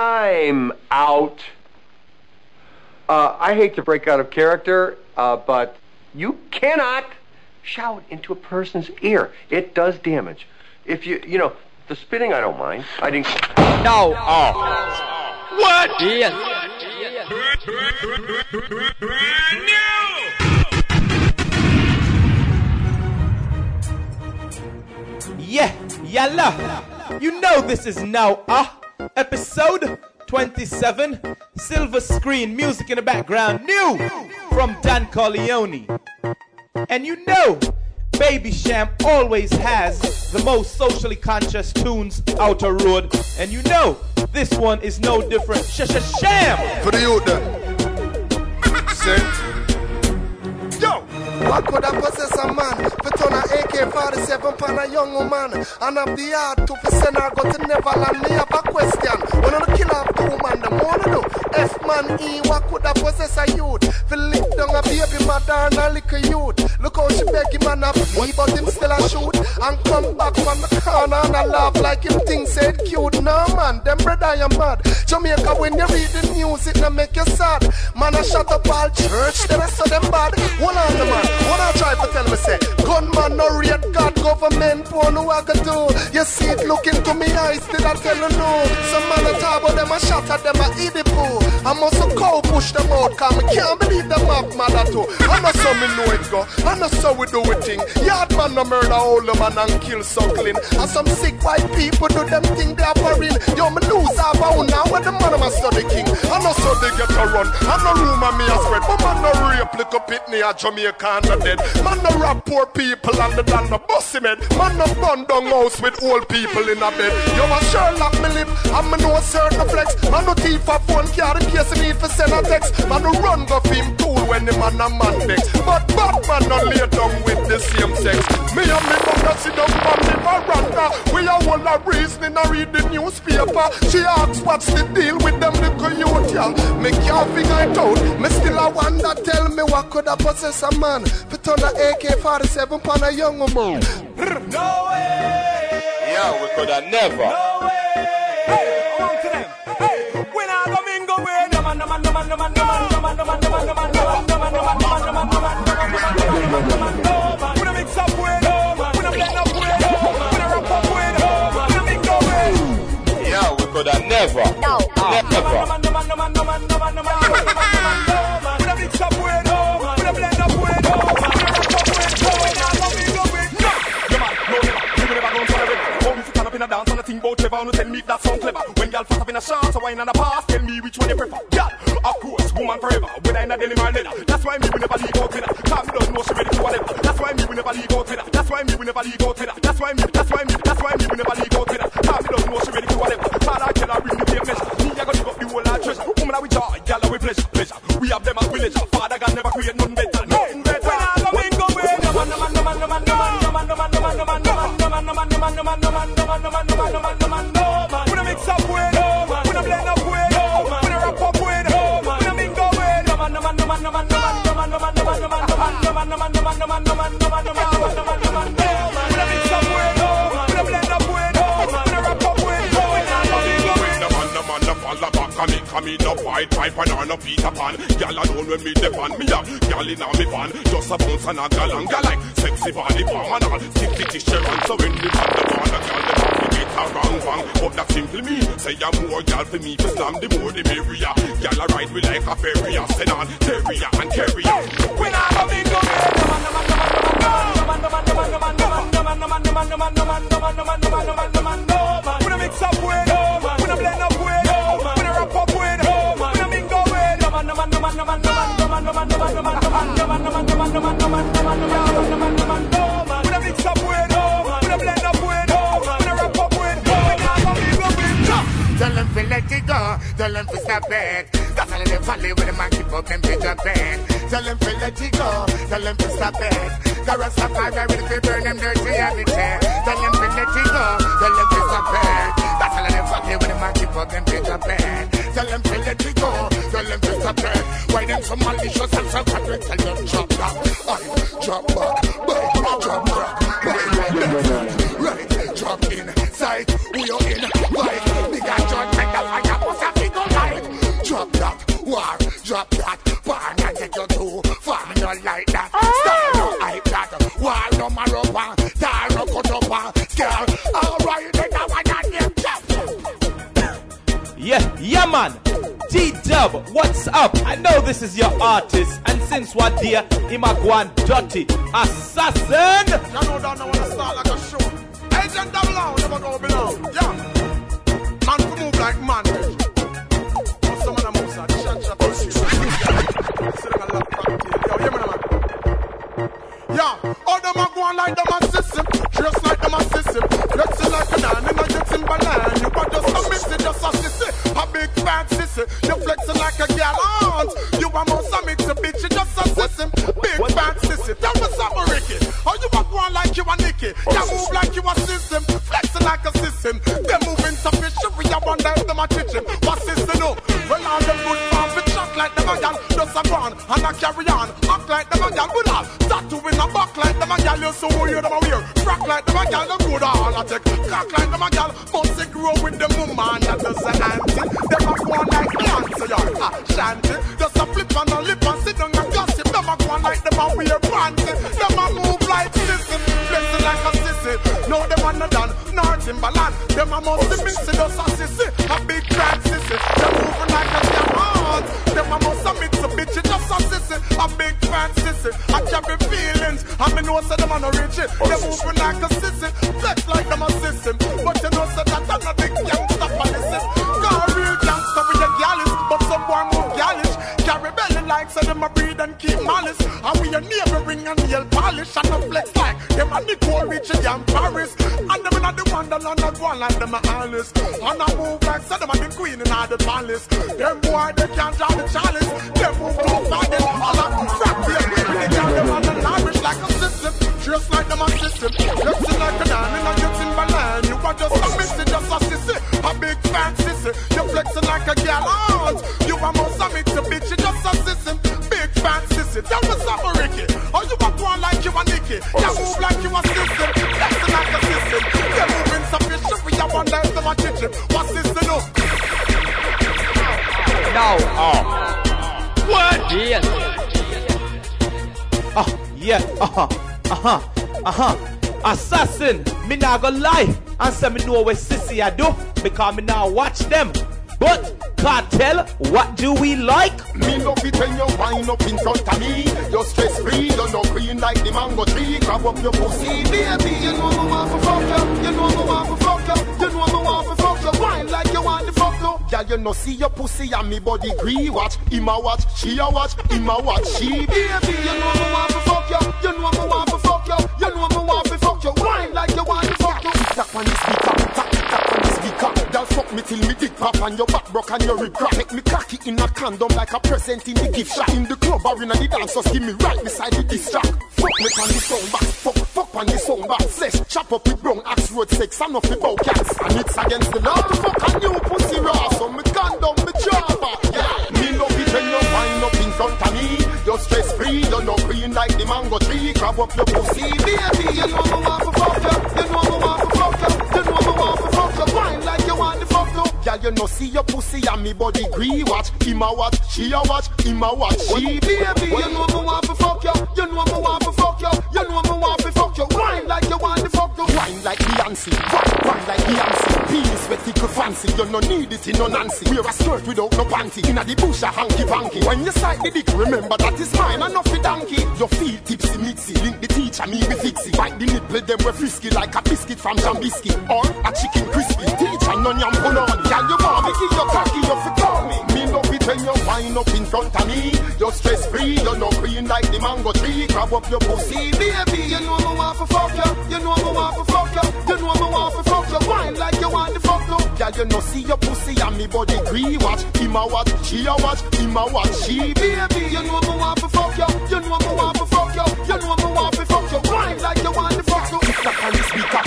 time out. Uh, I hate to break out of character, uh, but you cannot shout into a person's ear. It does damage. If you, you know, the spitting, I don't mind. I didn't. No. Oh. What? Yes. No. Yeah, yalla. You know this is no. Ah. Uh. Episode 27 Silver Screen Music in the Background, new from Don Corleon. And you know, Baby Cham always has the most socially conscious tunes out of road. And you know, this one is no different. Cham! For the youth, then. What could I possess a man, but on a AK 47 pan a young woman, and I'm the art to send her go to Neverland. Me have a question. One of the killer of two man, the more do F man E, what could I possess a youth? Feel lick down a baby mother and a little youth. Look how she beg him and a pee, but him still a shoot. And come back from the corner and a laugh like him Things said cute. No man, them brother am mad. Jamaica, when you read the news, it no make you sad. Man, I shut up all church, The rest of them bad. One on the man. When I try to tell me, say, gunman, no red God, government, poor no I can do. You see it looking to me eyes, did I tell you no? Some man a talk about them, I shot at them, I eat it poo. I must a cow push them out, cause I can't believe them have mother too. I know so me know it go, I know so we do it thing. Yard man no murder all the man and kill suckling. And some sick white people do them thing they are foreign. Yo, me lose half a own now when the man of my study king. I know so they get a run, I know rumor me a spread. But man no rape, lick up it near Jamaican and the dead. Man no rob poor people and the dollar bossy med. Man no run down house with old people in a bed. Yo, a Sherlock me lip, I'm no certain flex. Man no thief a phone card in case me for send a text. Man no run go him cool when the man a man next. But Batman no lay down with the same sex. Me and me mother sit down on the veranda. We a whole a reasoning I read the newspaper. She asks what's the deal with them little youth, y'all. Me can't figure it out. Me still a wonder tell me what could I possess a man. Put on the AK-47 on a young. No way. Yeah, we could have never. No way. On to them. Hey, when No man, no man, no man, no man, no man, no man, no man, no man, no man, no man, no man, no man, no man, no man, no man, no man, no man. Yeah, we could have never. No, never. in a dance and a thing bout clever. Wanna tell me if that sound clever. When girl fast up in a shot, so wine and a pass. Tell me which one you prefer. Girl, of course, woman forever. Whether in a denim or leather. That's why me we never leave out with her. Cause me don't know she ready for whatever. That's why me we never leave out with. That's why me we never leave out with. That's why me, that's why me, that's why me we never leave out with her. Cause me don't know she ready for whatever. Father, I tell her bring the same. Me I go give up the whole lot treasure. Woman, I with joy, girl, I with pleasure, pleasure. We have them at village. Father, God never create none better. no man, no man, no man, no man, no man, no man, no man, no man. Put a mix up with, put a blend up with, put a wrap up with, put a mingle with. No man, no man, no man, no man, no man, no man, no man, no man, no man, no man, no man, no man, no man, no man. Cause me no white pipe and I no Peter Pan. Gyal alone when me dip pan me up. Y'all in on me pan Just a bounce and a galang like Sexy body bomb and all Tick the t-shirt and so when the pan the band Y'all the band get a wrong bang But that simply me Say I'm more gyal for me To slam the more the merrier Gyal a ride me like a ferry I send on Terrier and carrier. When I come in go get Come on, come on, come on, come on Put a mix up with, put a blend up with. Tell them to let it go, tell them to stop it. That's all in the valley where the man keep up them big up bed. Tell them to let it go, tell them to stop it. The rest of my ready to burn them dirty every day. Tell them to let it go, tell them to stop it. That's all in the valley where the man keep up them big up bed. Tell them to let it go. Tell them to stop it. Why them so malicious and so corrupt? Tell them drop back. I drop back. Baby, drop back. Baby, left, right, drop inside. We are in right. Nigga, judge, make the fire, put a finger right. Drop that war, drop that bar. Now get you to farm, you like that. Star, no, I that war, no matter what. Tar, no, cut up, girl. Yeah, yeah, man. T Dub, what's up? I know this is your artist, and since what dear, a and dirty assassin. You know that now wanna start like a show. Agent double out, never go below. Yeah. Man move like man. Some of them moves are shut here. Yo, man. Yeah, all them a go on like them a system, dress like them a system, flexing like a man in a your Timberland. You are just a missy, just a sissy, a big fat sissy. You flexing like a gal aunt. You a most a mix a bitch, you just a system, big fat sissy. Tell me something, Ricky. How you a go on like you a Nicky? You move like you a system, flexing like a system. They moving so fishy, I wonder if them a chicken. What system no? Well, all them good farm fit shot like them a gal, just a go on and a carry on, act like them a gal with all. Like them a gal, you so weird them a wear. Frack like them a gal, them good all a take. Cock like them a gal, must grow with them woman that does a auntie. Them a go on like Nancy or ah, Shanty. Just a flip and a lip and sit down and gossip. Them a go on like them a wear panty. Them a move like sissy, blessing like a sissy. No, them a no done, nor Timberland. Them a must be missing just a sissy, a big fat sissy. Them moving like a diamond. Them a a big fat sissy. I carry feelings, and me know say them a no rich it. Them moving like a sissy, flex like them a system. But you know say that I'm not big like say them a breed and keep malice. And we a neighboring and nail polish and a flex like them a Nicole Richie and Paris. And them inna the wonderland and go on like them a Alice. And I move like say them a the queen in all the palace. Them boy they can't draw the chalice. Them move too far them all a crap. They can't them on the lavish like a system. Just like them a system. Dressing like a man in a your Timberland. You are just a missy, just a sissy. A big fan sissy. You flexing like a gal aunt. You a most a mix a bitch, yeah, uh huh, uh huh, uh huh. Assassin, me not gonna lie, and say me know what sissy I do, because me now watch them. But cartel, what do we like? Me love it when you wind up in front of me. You're stress free, you're no green like the mango tree. Grab up your pussy, baby. You know me want to fuck you. You know me want to fuck you. Know me want to fuck you. Wine like you want to fuck you. Girl, you know see your pussy and me body gree. Watch, him a watch, she a watch, him a watch, she. Baby, you know me want to fuck you. You know me want to fuck you. You know me want to fuck you. Wine like you want to fuck you. Tick tock on the speaker, fuck me till me dick pop and your back broke and your rib crack. Make me cocky in a condom like a present in the gift shop. In the club or in the dance, just give me right beside the disc track. Fuck me on the song box, fuck, fuck on the song box. Flesh chop up with brown axe road sex off the bow cats. And it's against the law to fuck a new pussy raw. So me condom, me java. Yeah, me love it when you wind up in front of me. You're stress free, you're no green like the mango tree. Grab up your pussy, baby. You know me want to fuck you. You know me want Girl, you know see your pussy and me body gree watch. Him a watch, she a watch, him a watch, she baby. You know me want to fuck you. You know me want to fuck you. You know me want to fuck you. Wine like like Beyonce. Wine, wine like Beyonce. Penis wet tickle fancy. You no need it in no Nancy. Wear a skirt without no panty. Inna the bush a hanky panky. When you sight the dick, remember that is mine and not for donkey. You feel tipsy mixy. Link the teacher, me be fixy. Bite the nipple, them we frisky like a biscuit from Jambisky. Or a chicken crispy. Teacher, none yam punani. Girl, you want give you cocky, you fi call me. It when you wind up in front of me. You're stress free, you're no green like the mango tree. Grab up your pussy, baby. You know me want to fuck you. You know me want to fuck you. You know me want to fuck you. Wine like you want to fuck you. Girl, you know see your pussy and me body gree watch. Him a watch, she a watch, him a watch, she baby. You know me want to fuck you. You know me want to fuck you. You know me want to fuck you. Wine like you want to fuck you. Tock on the speaker,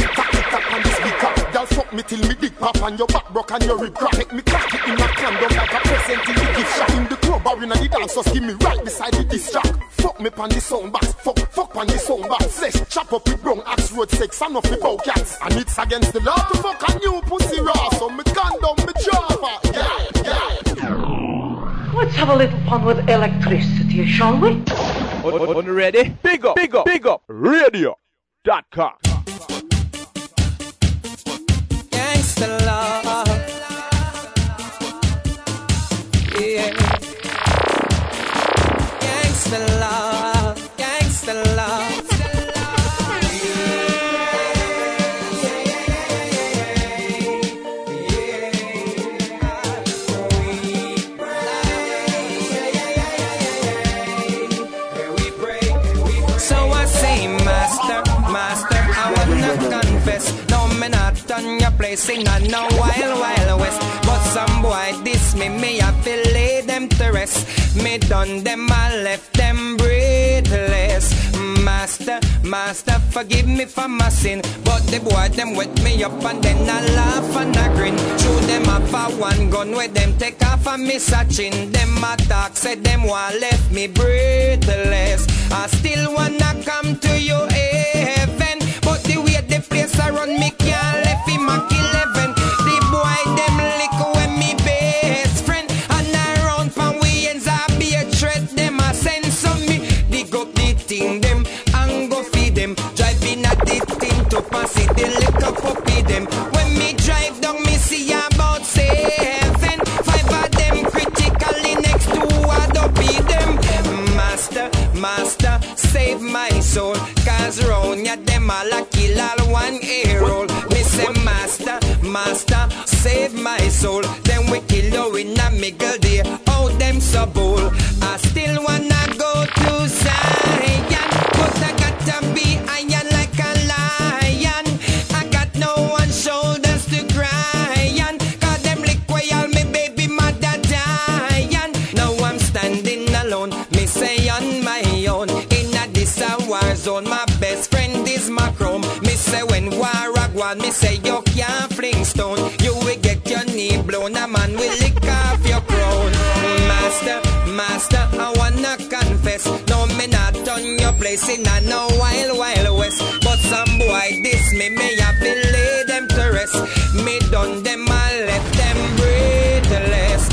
fuck me till me dick pop and your back broke and your rib crack. Make me cocky in a condom like a present in the gift shop. In the club or in the dance, just give me right beside the disc track. Fuck me pon the sound box, fuck, fuck pon the sound box. Flesh chop up with brown axe road sex and off the bow cats. And it's against the law to fuck a new pussy raw. So me condom, me java. Yeah, yeah. Let's have a little fun with electricity, shall we? On, on, on ready? Big up, big up, big up, radio.com. Gangsta love. Yeah. Gangsta love. Rest. Me done them, I left them breathless. Master, master, forgive me for my sin. But the boy them wet me up and then I laugh and I grin. Shoot them up for one gun with them take off and me searching. Them attack said them one left me breathless. I still wanna come to your heaven, but the way the place I run me can't left him a kill. A day. Oh, them so bold. I still wanna go to Zion. But I gotta be iron like a lion. I got no one shoulders to cry on. Cause them all me baby mother dying. Now I'm standing alone. Me say on my own. In a this war zone. My best friend is my chrome. Me say when war a me say place in a no wild, wild west. But some boy diss me, me have to lay them to rest. Me done them, I left them breathless.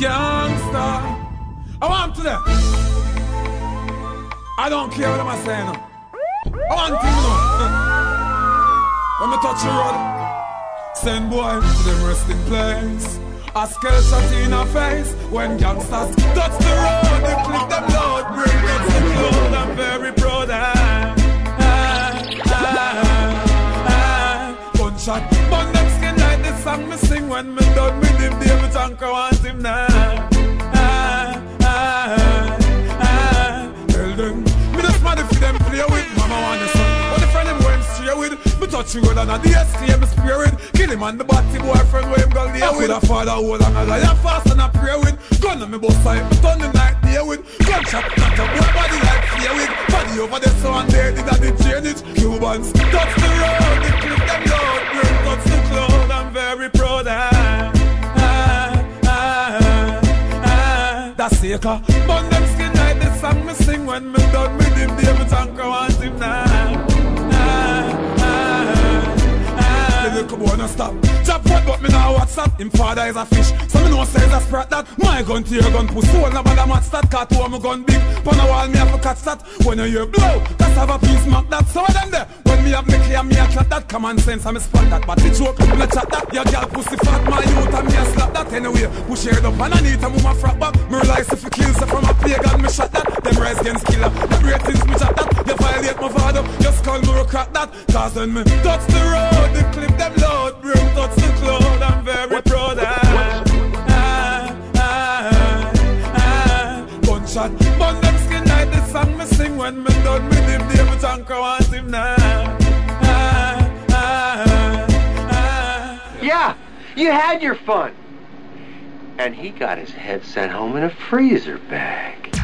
Gangsta. I want to that. I don't care what I'm saying. no. I want to know. When me touch the road, send boy to them resting place. A skull shot in her face when gangsters touch the road. They clip them load, bring them to clothes. I'm very proud. Ah, ah, ah, ah. Gunshot, burn them skin like the song me sing when me done with him. David Anchor want him now. Ah, ah, ah. Tell them, me just mad if them play with mama want touch him good and a DSK me spray with. Kill him and the batty boyfriend where him there with. A father hold and a lion fast and a pray with. Gun on me bust side, me turn the night there with. Gunshot knock up boy body like fear with. Body over there so and there did a the drainage. Cubans touch the road, they clip them loud. Bring touch the cloud, I'm very proud. Ah, ah, ah, ah. That's Seeker. Burn them skin like the song me sing when me done with him. David Anchor want him now. Little boy no stop. Chop what but me now WhatsApp. Him father is a fish. So me know say a sprat that. My gun to your gun push. Soul no bother match that. Cat oh, to my gun big. Pon a wall me have to catch that. When you hear blow, that's have a piece mark that. So them there. When me have me clear me a chat that. Common sense I me spot that. But the joke me chat that. Your girl pussy fat my youth and me a slap that. Anyway, push her up and I need a my frap back. Me realize if you kill so from a pagan me shot that. Them rise against killer. The ratings me chat that. You violate my father. Your skull me rock crack that. Cause when me touch the road, the clip them load. Bring touch the cloud. I'm very proud. Ah, ah, ah, ah. Gunshot, burn them skin like the song me sing when me done with him. David Anchor want him now. Ah, ah, ah. Yeah, you had your fun. And he got his head sent home in a freezer bag.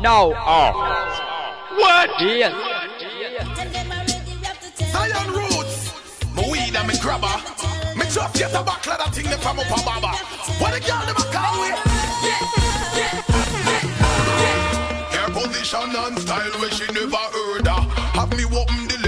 No. Oh. What? Yes. Zion grabber. Me drop get a back like that thing them from up a baba. What the girl them a call we? Her position and style where she never heard of. Have me open the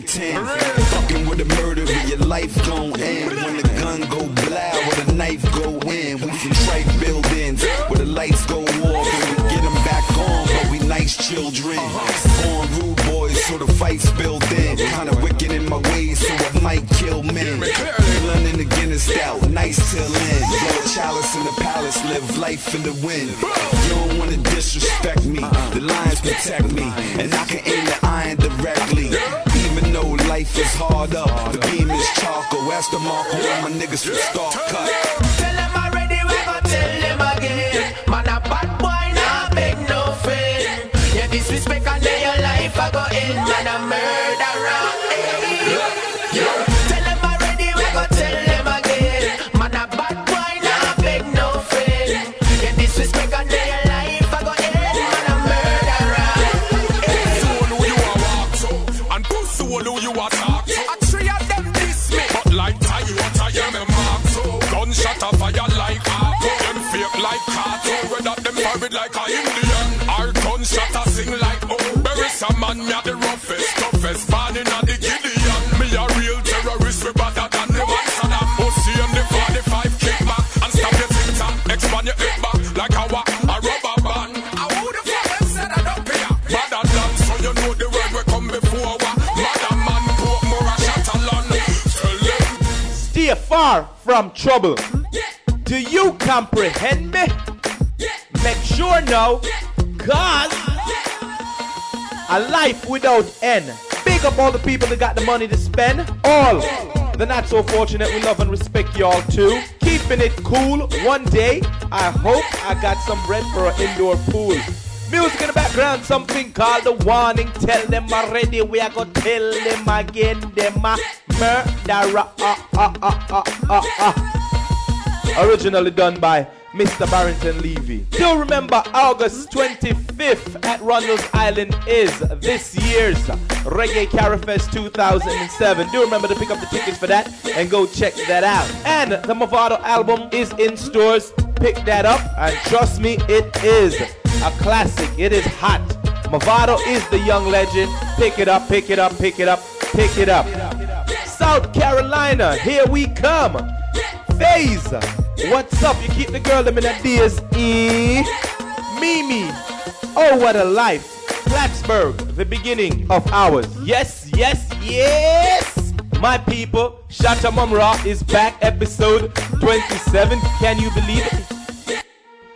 locking in the 10. Fucking with a murderer, your life gon' end. When the gun go blow, or the knife go in. We from trite buildings, where the lights go off, and we get them back on, but we nice children. Born rude boys, so the fight's built in. Kinda wicked in my ways, so I might kill men. London against out, nice till end. A chalice in the palace, live life in the wind. You don't wanna disrespect me, the lions protect me, and I can aim the iron directly. Life is hard up, the beam is charcoal. Ask the Marco, all my niggas from Star Cut. Tell them already, we gon' tell them again. Man, a bad far from trouble. Do you comprehend me? Make sure now, cause a life without end. Big up all the people that got the money to spend. All the not so fortunate, we love and respect y'all too. Keeping it cool. One day, I hope I got some bread for an indoor pool. Music in the background, something called the warning. Tell them already, we are gonna tell them again. Them uh. a murderer. Uh, uh, uh. Originally done by Mr. Barrington Levy. Do remember August 25th at Randall's Island is this year's Reggae Carifest 2007. Do remember to pick up the tickets for that and go check that out. And the Mavado album is in stores. Pick that up and trust me, it is a classic. It is hot. Mavado is the young legend. Pick it up, pick it up, pick it up, pick it up. South Carolina, here we come. Phase, what's up? You keep the girl them in a days. E. Mimi, oh what a life. Plattsburgh, the beginning of ours. Yes, yes, yes. My people, Shatta Mumra is back, episode 27. Can you believe it?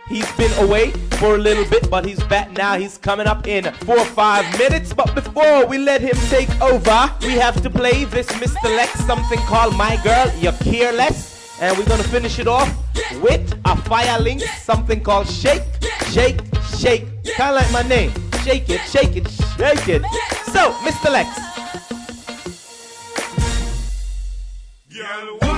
He's been away for a little bit, but he's back now. He's coming up in four or five minutes. But before we let him take over, we have to play this Mr. Lex, something called My Girl, You're Careless. And we're gonna finish it off with a fire link, something called Shake, Shake, Shake. Kinda like my name. Shake it, shake it, shake it. So, Mr. Lex. Girl, why?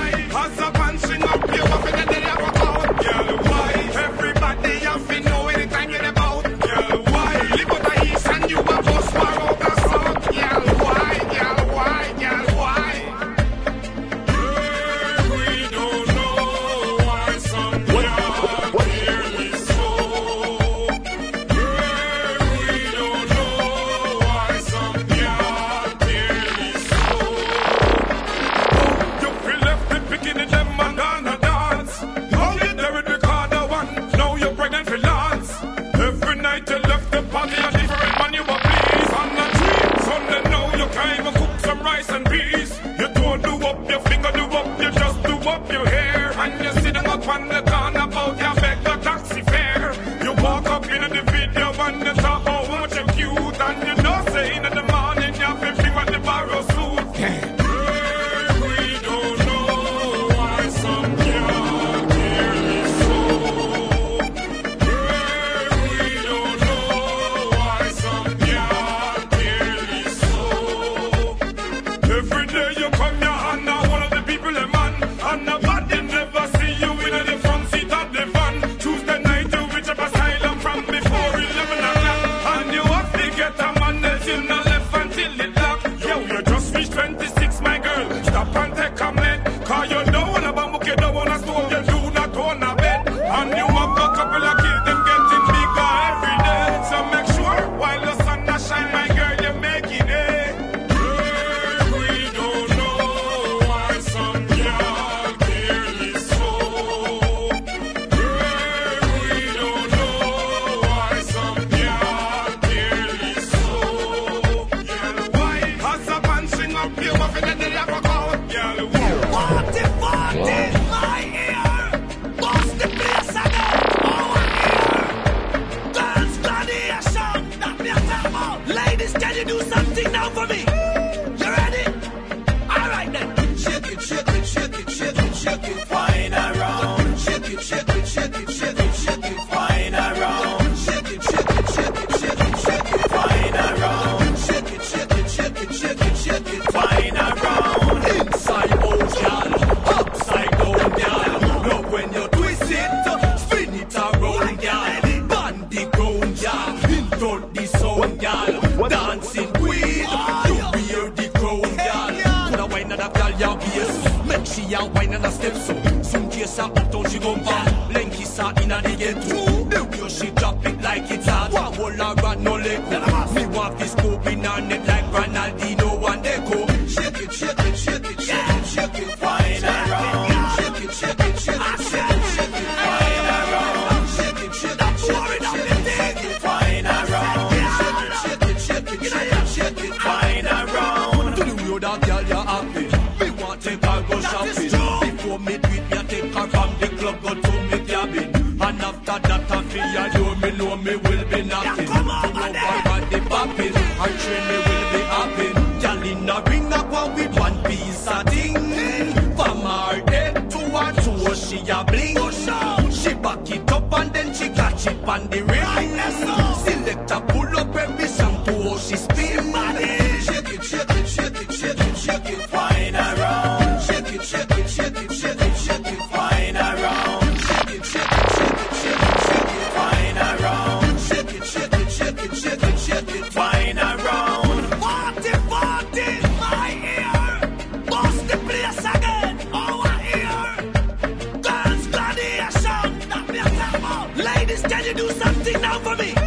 Something now for me?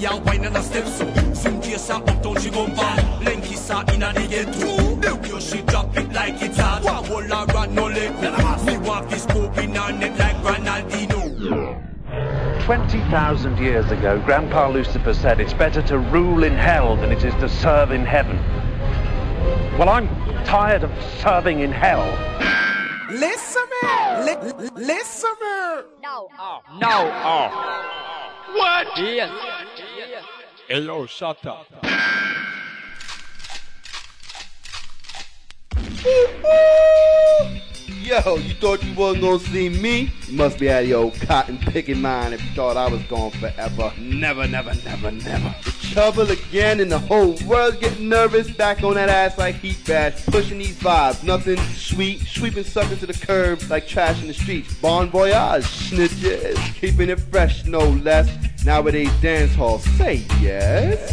Yes. Make she a wine and a step so. Soon case a uptown she gon' back. Lenky sa inna the ghetto. The way she drop it like it's hot. One whole a run no leg. Me want this scoop in her neck like Ronaldinho. 20,000 years ago, Grandpa Lucifer said it's better to rule in hell than it is to serve in heaven. Well, I'm tired of serving in hell. Listen me, li- listen me. No. Oh. No. Oh. What? Yes. Hey yo, shut up. Yo, you thought you wasn't gonna see me? You must be out of your cotton picking mind if you thought I was gone forever. Never, never, never, never. The trouble again and the whole world getting nervous. Back on that ass like heat bash, pushing these vibes. Nothing sweet, sweeping suckers to the curb like trash in the streets. Bon voyage, snitches. Keeping it fresh, no less. Nowadays dance hall, say yes.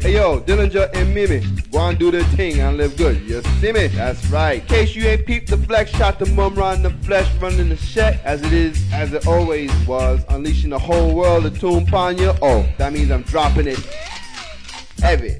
Hey yo, Dillinger and Mimi, go on do the thing and live good. You see me? That's right. In case you ain't peeped the flex, shot the mum in the flesh, running the set as it is, as it always was, unleashing the whole world of tune upon you. Oh, that means I'm dropping it heavy.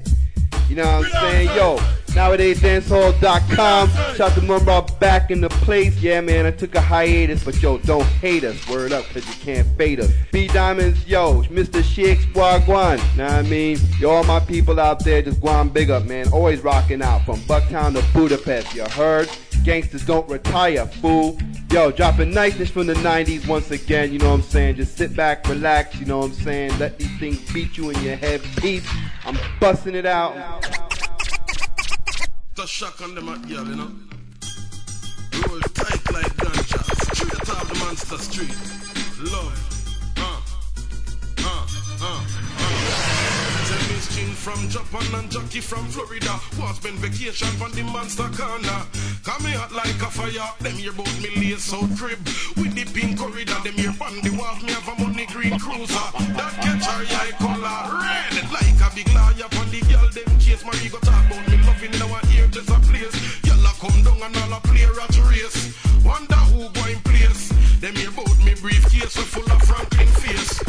You know what I'm saying? Yo, nowadays dancehall.com. Shout the Mumra back in the place. Yeah, man, I took a hiatus, but yo, don't hate us. Word up, cause you can't fade us. B Diamonds, yo, Mr. Shakes Wagwan. Know what I mean? Yo, all my people out there, just guan big up, man. Always rocking out from Bucktown to Budapest. You heard? Gangsters don't retire, fool. Yo, dropping niceness from the 90s once again, you know what I'm saying? Just sit back, relax, you know what I'm saying? Let these things beat you in your head. Peace. I'm busting it out. The shock on them at girl, you know. Roll tight like ganja. Straight off the monster street. Love. Uh. Uh. Uh. Uh. Me from Japan and jockey from Florida. Was spend vacation from the monster corner. Come me like a fire. Them here bout me lace out crib. With the pink corridor. Them here on the walls. Me have a money green cruiser. That catch her eye color red. Like a big liar on the girl. Them chase. Marie go talk about me loving in our tongue and all a player at race. Wonder who going place. Them here about me briefcase with full of Franklin face.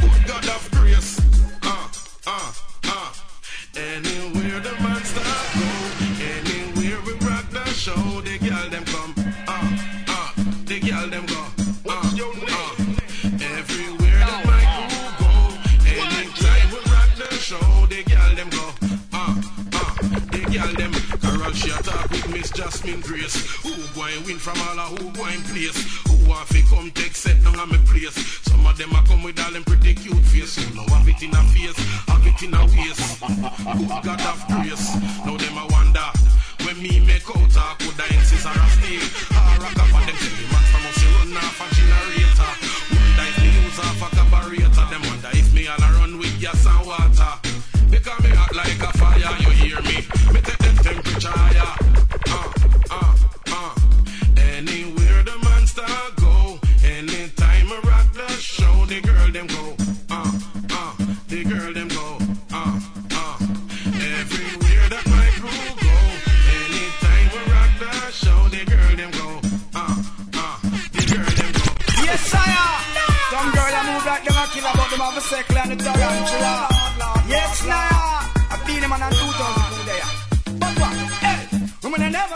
Good God of grace. Uh, uh. Uh. Anywhere the man Jasmine Grace. Who going win from all of who going place? Who want fi come take set down on me place? Some of them a come with all them pretty cute face. Who know have it in a face, have it in a waist. Who got have grace? Now them a wonder. When me make out a could I insist a steel Or a cover them tell me man from us run off a generator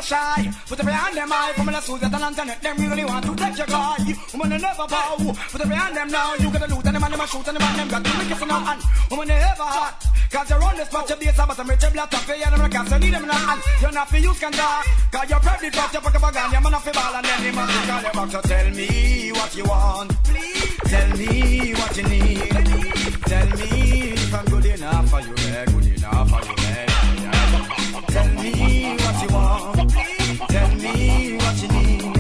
shy. Put every hand them high. Women are smooth at the internet. Them really want to take your guy. Women are never bow. Put every hand them now. You gotta loot and them and them a shoot and them and them got the wicked in hand. Women are ever hot. Cause you're on this patch of days, but I'm rich and black top. Yeah, them can't say need them in hand. You're not for use can talk. Cause you're probably got your pocket bag and you're man off the ball and then they must call your back. So tell me what you want. Please. Tell me what you need. Tell me if I'm good enough for you, eh? Good enough for you? Tell me what you want. Tell me what you need.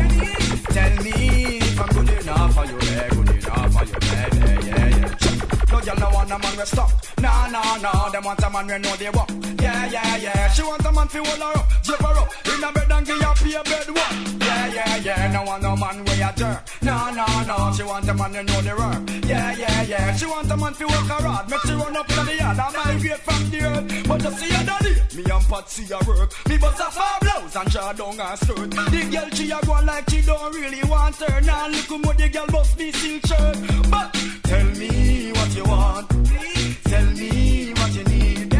Tell me if I'm good enough for you, eh? Good enough for? Yeah, yeah, yeah. No, man we stop. Nah, nah, nah. Them want a man we know they walk. Yeah, yeah, yeah. She want a man fi hold her up, jump her up in a bed and give her pay bed work. Yeah, yeah, yeah. No want no man we a jerk. Nah, nah, nah. She want a man we know the work. Yeah, yeah, yeah. She want a man fi work her hard, make she run up in the yard and migrate from the earth. But just see her daddy, me and Patsy a work. Me bust a far blouse and draw down her skirt. The girl she a go like she don't really want her. Now look how the girl bust me silk shirt. But tell me what you want. Tell me what you need.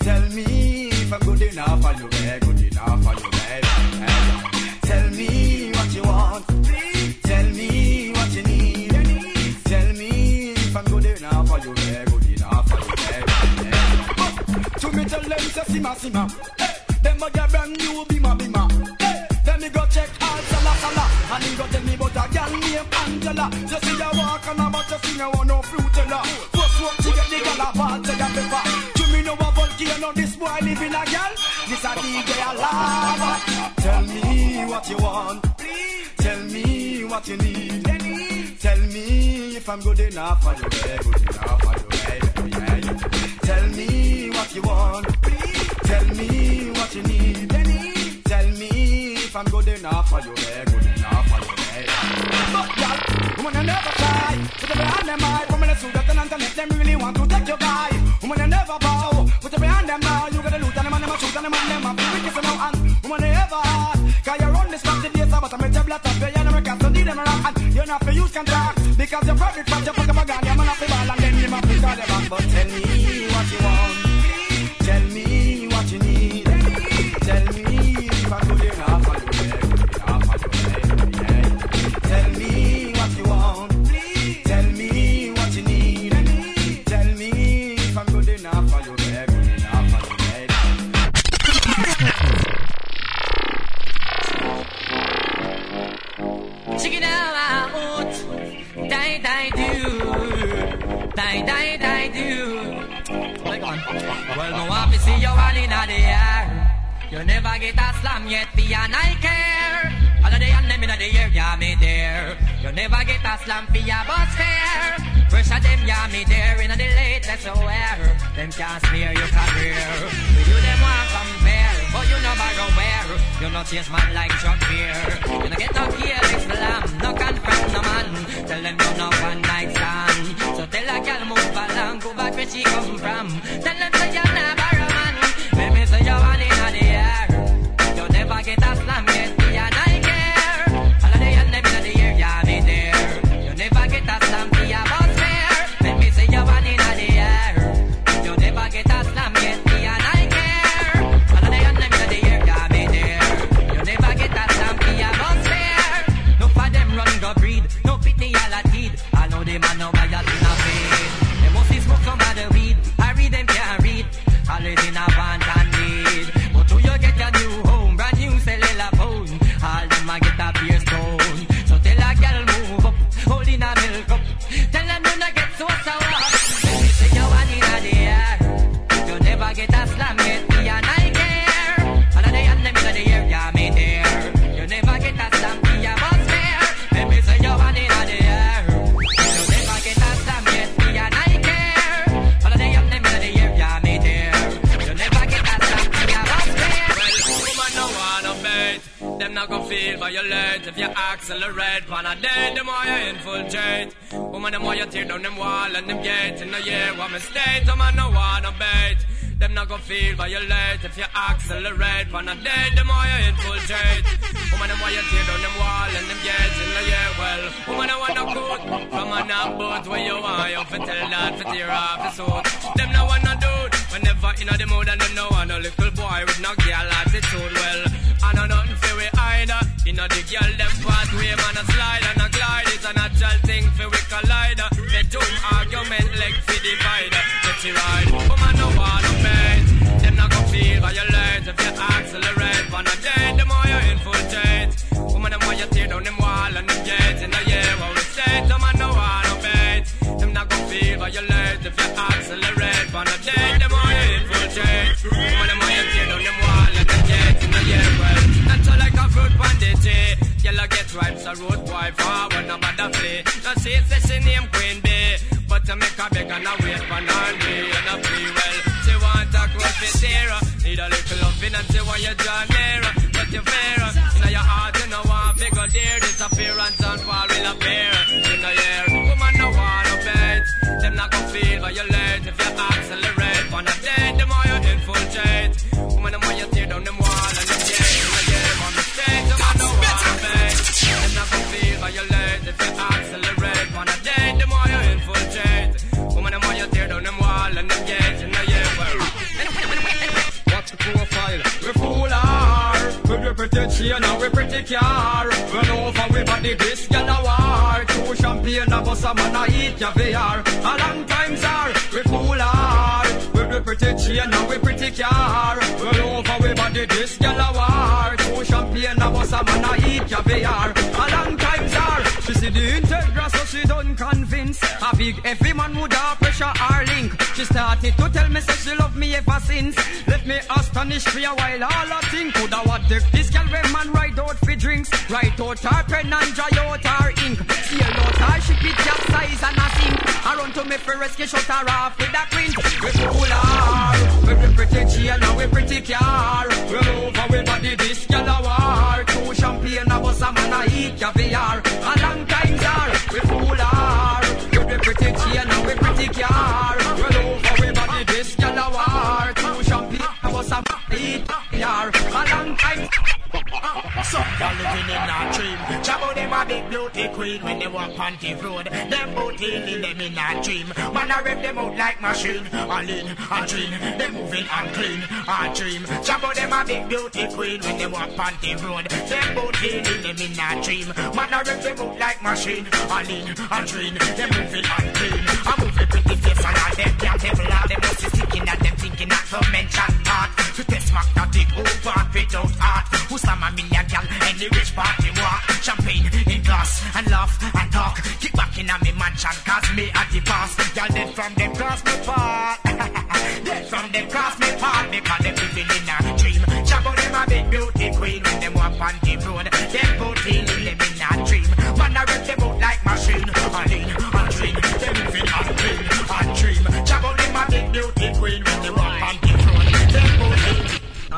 Tell me if I'm good enough for you, eh? Good enough for you, eh. Tell me what you want. Please. Tell me what you need. Tell me if I'm good enough for you, eh? Good enough for you, eh. To me tell them say sima sima. Hey, them a get brand new bima bima. Hey, then me go check all sala sala. And he go tell me about a girl named Angela. You see her walk and a but you see her want no fruitella. First walk a to your pepper. To me know a volcano this boy live in a girl. This a DJ a lava. Tell me what you want. Tell me what you need. Tell me if I'm good enough for you, eh? Good enough for you? Yeah, yeah. Tell me what you want. Tell me what you need. Tell me if I'm good enough for you, eh? Good enough for you, eh? Woman, I never try. Put every hand them high. Woman, I sue that and internet. Them really want to take your guy. Woman, I never bow. Put every hand them now. You gotta loot and them and them a shoot and them and them a be wicked so now. And woman, I ever hard. Cause you run this party days, but I'm a table at top. Yeah, I'm a cat, need them around. And you're not for use can talk. Because you're private, but you're fucking bag and you're off the ball. And then you must be call your back. But tell me Well, no happy see you one in the air. You never get a slam yet, be an I care. All of the and them in the air, yeah me there. You never get a slam for your bus fare. Of them, yeah me there. In the late, let's. Them can't smear your career. With you them want compare, but you no borrow where. You no chase man like Chuck Beer. You no get no careless slam, no confront no man. Tell them you no one night stand. So tell a girl move along, go where she come from. Tell them Woman, the more you tear down them wall and them gates. In the year, what mistake, the man no wanna bait. Them not gonna feel violate if you accelerate. Pan a day, the more you infiltrate. Woman, the more you tear down them wall and them gates. In the year, well, woman, I wanna good. Come on up, boat where you are. You fit tell that, fit tear off the suit. Them no wanna do it. Whenever in the mood and them no want a little boy with no girl attitude. Well, I know nothing for we either. Know the girl them pathway, man a slide and divider. Let you ride. Woman no wanna bait. Them not gonna feel violate if you accelerate. On a day, the more you infiltrate. Woman, the more you tear down them wall and them gates. In the year what we say, the man no wanna bait. Them not gonna feel violate if you accelerate. On a day, the more you infiltrate. Woman, the more you tear down them wall and them gates. In the year well, that's all like a fruit bandit. Yellow get ripe, so road boy forward, no matter flee. No see, say she name Queen Bee. To make a beg and a wait for Nandi and a free well. She want a fit there. Need a little loving and she want you draw nearer. But you fair. In your heart, you know want figure there. Disappearance and fall Pretty chain and we pretty car. Run over we body this gal a war. Two champagne a bust a man a eat caviar. A long time sir, we fool. With we pretty chain and we pretty car. She done convince. A big every man would have pressure our link. She started to tell me say she love me ever since. Left me astonished for a while. All I think coulda what take this girl when man ride out for drinks. Right out her pen and dry out her ink. Seal out her ship it capsize and a sink. I run to me for rescue shut her off with a print. We fool her. We pretty chain and we pretty car. We over we body this girl a war. Two champagne a bust a man a eat caviar. A man a long time. Some girl living in a dream. Jabba them a big beauty queen when they walk on the road. Them both healing them in a dream. Man I rev them out like machine. All lean, a dream. They moving clean. A dream. Jabba them a big beauty queen when they walk on the road. Them both healing them in a dream. Man I rev them out like machine. All lean, a dream. They moving and clean. I move a pretty face and all them can't table all them sticking at them thinking not to mention that. To test mark that over without art. Who's some a million gal any rich party walk Champagne in glass and laugh and talk. Kick back in a me mansion cause me at the boss. Y'all dead from them cross me part Dead from them cross me part Because them living in a dream. Jabba them a big beauty queen When them walk on the road. Them both healing them in a dream. Man I rip them out like machine. A lean, a dream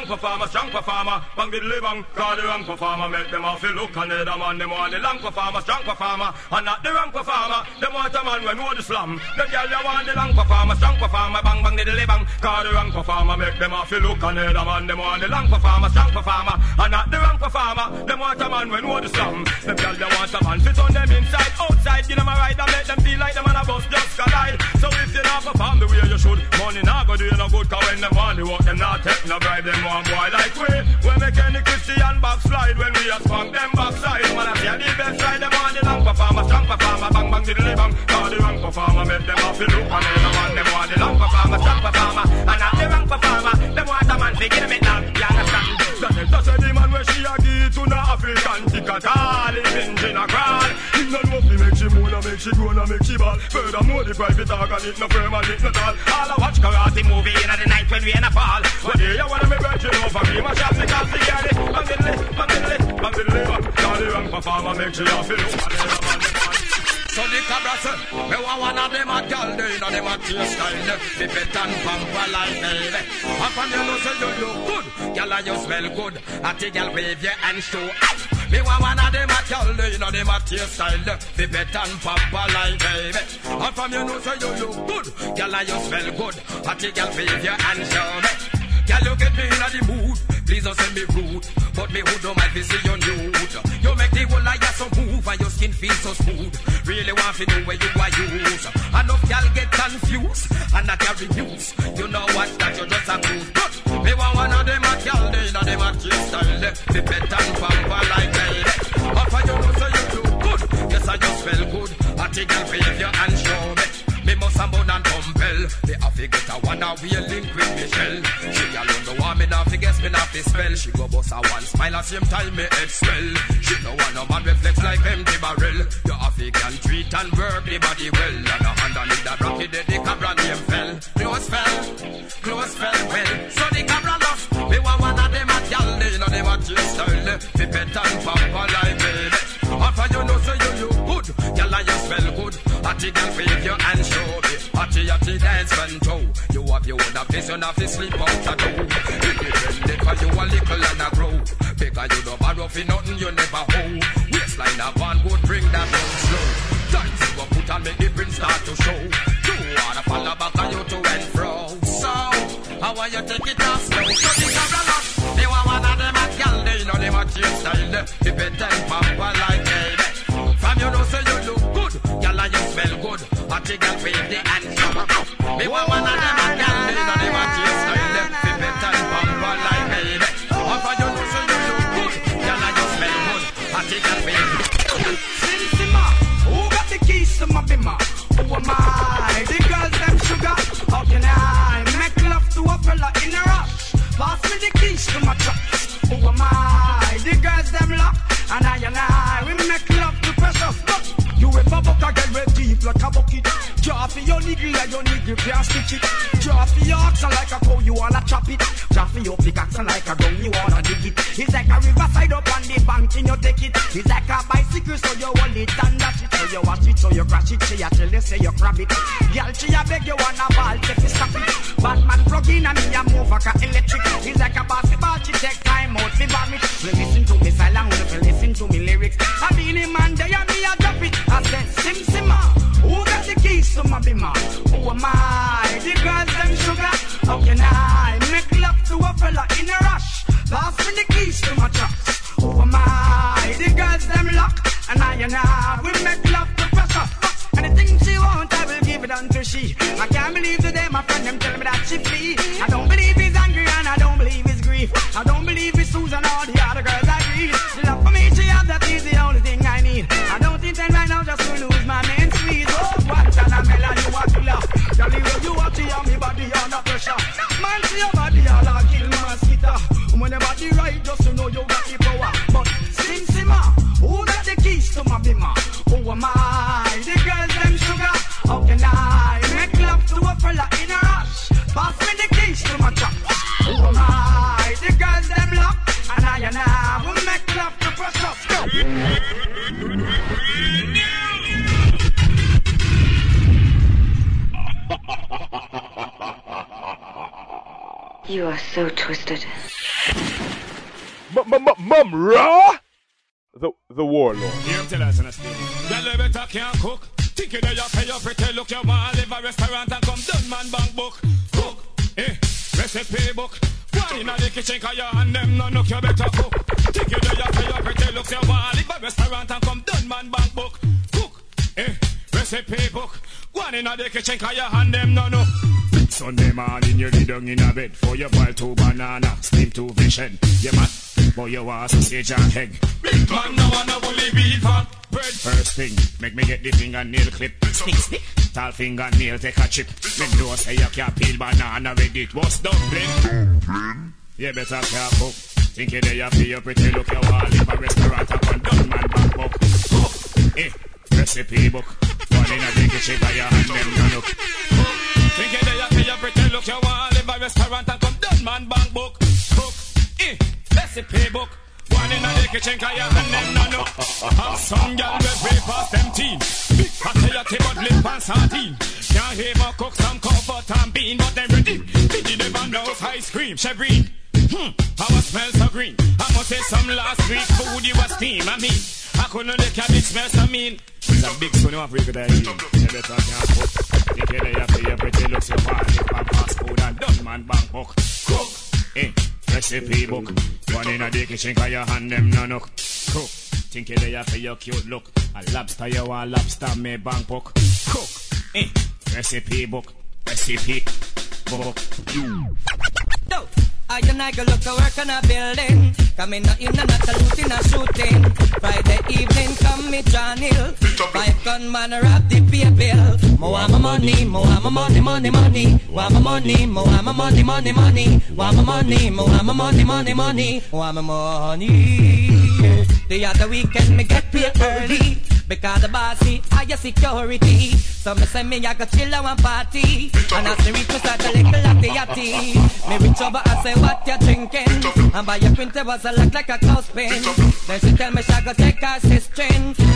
the long performer, strong performer, bang the bang, call the wrong performer, make them off look and the man them want the long performer, strong performer, and not the wrong performer. Them want a man when know the slam. The girl they want the long performer, strong performer, bang bang the bang, call the wrong performer, make them off look and the man them want the long performer, strong performer, and not the wrong performer. Them want a man when know the slam. Them girl they want a man fit on them inside, outside, give them a ride and make them feel like them on a bus just collide. So if you not perform the way you should, money not go do you no good, cause when them want the work, them not take no bribe, them want boy like we. We make any Christian backslide when we a spunk them backside. Man, I see the best ride, them want the long performer, strong performer, bang bang diddly bang. Call the wrong performer, make them off the look, and the man them want the long performer, strong performer, and not the wrong performer. Them want a man, begin them it now, you understand? Daniel, that's the man where she a give to no African tick at all. Him engine a crawl. Him no know make she grown and make she ball. Furthermore, the private dog and it no firm and it no tall. All I watch karate movie in the night when we in a fall. One day you wanna me virgin over me, my shot because the girl it. Bang diddly, bang diddly, bang. Charlie performer make she off it. So the cabra say, me want one of them a girl, they know them a taste style, the fit and pamper like baby. And from you know say you look good, girl and you smell good. I take girl wave your hand show. Me want one of them a girl, they know them a taste style, the fit and pamper like baby. And from you know say you look good, girl and you smell good. I take girl wave your hand show me. Girl, you get me in the mood. Please don't send me rude, but me who don't mind to see you nude. You make the whole life so move and your skin feel so smooth. Really want to know where you are use. Enough y'all get confused and not carry news. You know what? That you just a. Good. Me want one of them a girl, they know them a style. The pet and pamper like baby. After you know so you look good. Yes, I just feel good. I take your behavior and show me. Me must have more than compel. Me have to get a one a real link with Michelle. She alone the one me not fi guess me not fi spell. She go bust a one smile at same time me head swell. She no want no man reflex like empty barrel. You have to can treat and work the body well. And no underneath that rocky the cabra name fell. Close fell, close fell well. So the cabra lost. Me want one of them a gal, they know them a chase style. Fi pet and pamper like baby. After you know so you look good, gal and you smell good. Hattie girl wave your hand show me. Hattie hattie dance control. You have your own place, you have to sleep out the door. Independent for you a little and a grow. Bigger you don't borrow for nothing you never hold. Waistline of one would bring that down slow. Tights you go put and make the print start to show. You wanna follow back on you to and fro. So, how want you take it off slow? So the camera lock. They want one of them a gal, they know them a change style. If it ten pamper like baby. Smell good. Hottie gal wave the hand Me want one of them a gal, they know them a change style. If it ten pamper like baby. From you know say you look good, gal and you smell good. Hottie gal wave the Sim Simma, who got the keys to my bimmer? Who am I? The girls them sugar. How can I make love to a fella in a rush? Pass me the keys to my truck. Who am I? The girls them lock. And I and I, deep like a bucket? Draw for your niggle like your niggle can't stitch it. Draw for your oxen like a cow, you wanna chop it. Draw for your pickaxe like a gun, you wanna dig it. It's like a riverside up on the bank, and you take it. It's like a bicycle, so you hold it and dash it. So you watch it, so you crash it. She a tell you say you grab it. Girl, she a beg you wanna ball, take it, stop it. Batman plug in and me a move like a electric. It's like a basketball, she take time out, fi vomit. We listen to me silent, listen to me lyrics. I mean, man, my bimmer? Who am I? The girls them sugar. How can I make love to a fella in a rush? Pass me the keys to my trucks. Who am I? The girls them lock. And I and I, we make love to pressure. Anything she want, I will give it unto she. I can't believe today my friend them tell me that she flee. I don't believe Man, see your body all a kill mosquito. When your body right, just to know you got the power. But Sim Simma, ah, who got the keys to my bimmer? Who am I? The girls them sugar. How can I make love to a fella in a rush? Pass me the keys to my truck. Who am I? The girls them lock. And I and I will make love to precious. You are so twisted. Mum raw. The the warlord. Here, tell us in a steam. Girl, you better can't cook. Think you know you pay your pretty look. You want live a restaurant and come done man bank book. Cook, eh, recipe book. One in the kitchen, cause you and them no look, you better cook. Think you know you pay your pretty look. You want live a restaurant and come done man bank book. Cook, eh, recipe book. One in the kitchen, cause you and them no know. Sunday morning you lay down in a bed for your boil two banana, steam two fish head. Yeah man, boy you want sausage and egg. Big man no wanna bully beef and bread. First thing, make me get the fingernail clip. Snick snick, tall fingernail take a chip. Them know say you can't peel banana with it. What's dumpling? You better careful. Think you there you feel pretty look you want live a restaurant up on done man back book. Cook, eh, recipe book. One in a the kitchen, got your hand them no look. Think you there, you pretty look, you want live a restaurant and come done man bank book. Cook, eh, recipe book. One in a the kitchen, got your hand them no look. And some girl will way past them teen. Big fatty, but lip and sardine. Can't even cook some comfort and bean, but them ready. Biddy never knows ice cream, Chevrine. Hmm, our smell so green. I must say some last week food you was steam. I mean, I couldn't the cabbage smell so mean. It's a big son of a break that you. You better can't cook. You have to your pretty looks your party for fast food and done man bank book. Cook, eh, recipe book. One in a the kitchen cause your hand them no nook. Cook, think you have for your cute look. A lobster you want lobster me bank book. Cook, eh, recipe book. Recipe book. No. I and I go look to work on a building. Coming out in and not a looting a shooting. Friday evening, come me John Hill. Five gunman rob the bill. Mo want my money, mo want my money, money, money. Want my money, mo want my money, money, money. Want my money, mo want my money, money, money. Want my money. The other weekend me get paid early. Because the boss bossy higher security. So me say me I go chill out and party. And as me reach me start a little of the yachty. Me reach over and say what you drinking. And buy your printer was a look like a clothespin. Then she tell me she go take her sister.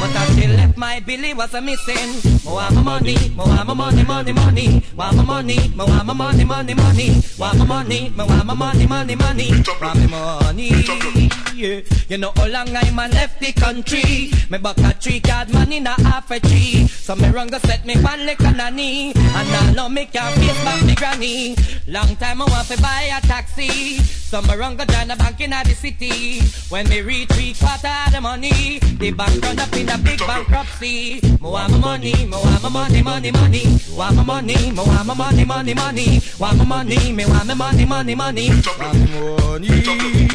But as she left my Billy was a missing. Mo want my money, mo want my money, money, money. Want my money, mo want my money, money, money. Want my money, mo want my money, money, money. Want me money. Yeah. You know how long I'm left the country. Me buck a tree card man in a half a tree. So me run go set me lick on a knee. And now know me can't face back me granny. Long time I want to buy a taxi. So me run go join the bank in the city. When me reach three quarter of the money, the bank run up in a big bankruptcy. Mo want my money, mo want my money, money, money. Want my money, mo want my money, money, money. Want my money, me want my money, money, money. Want my money.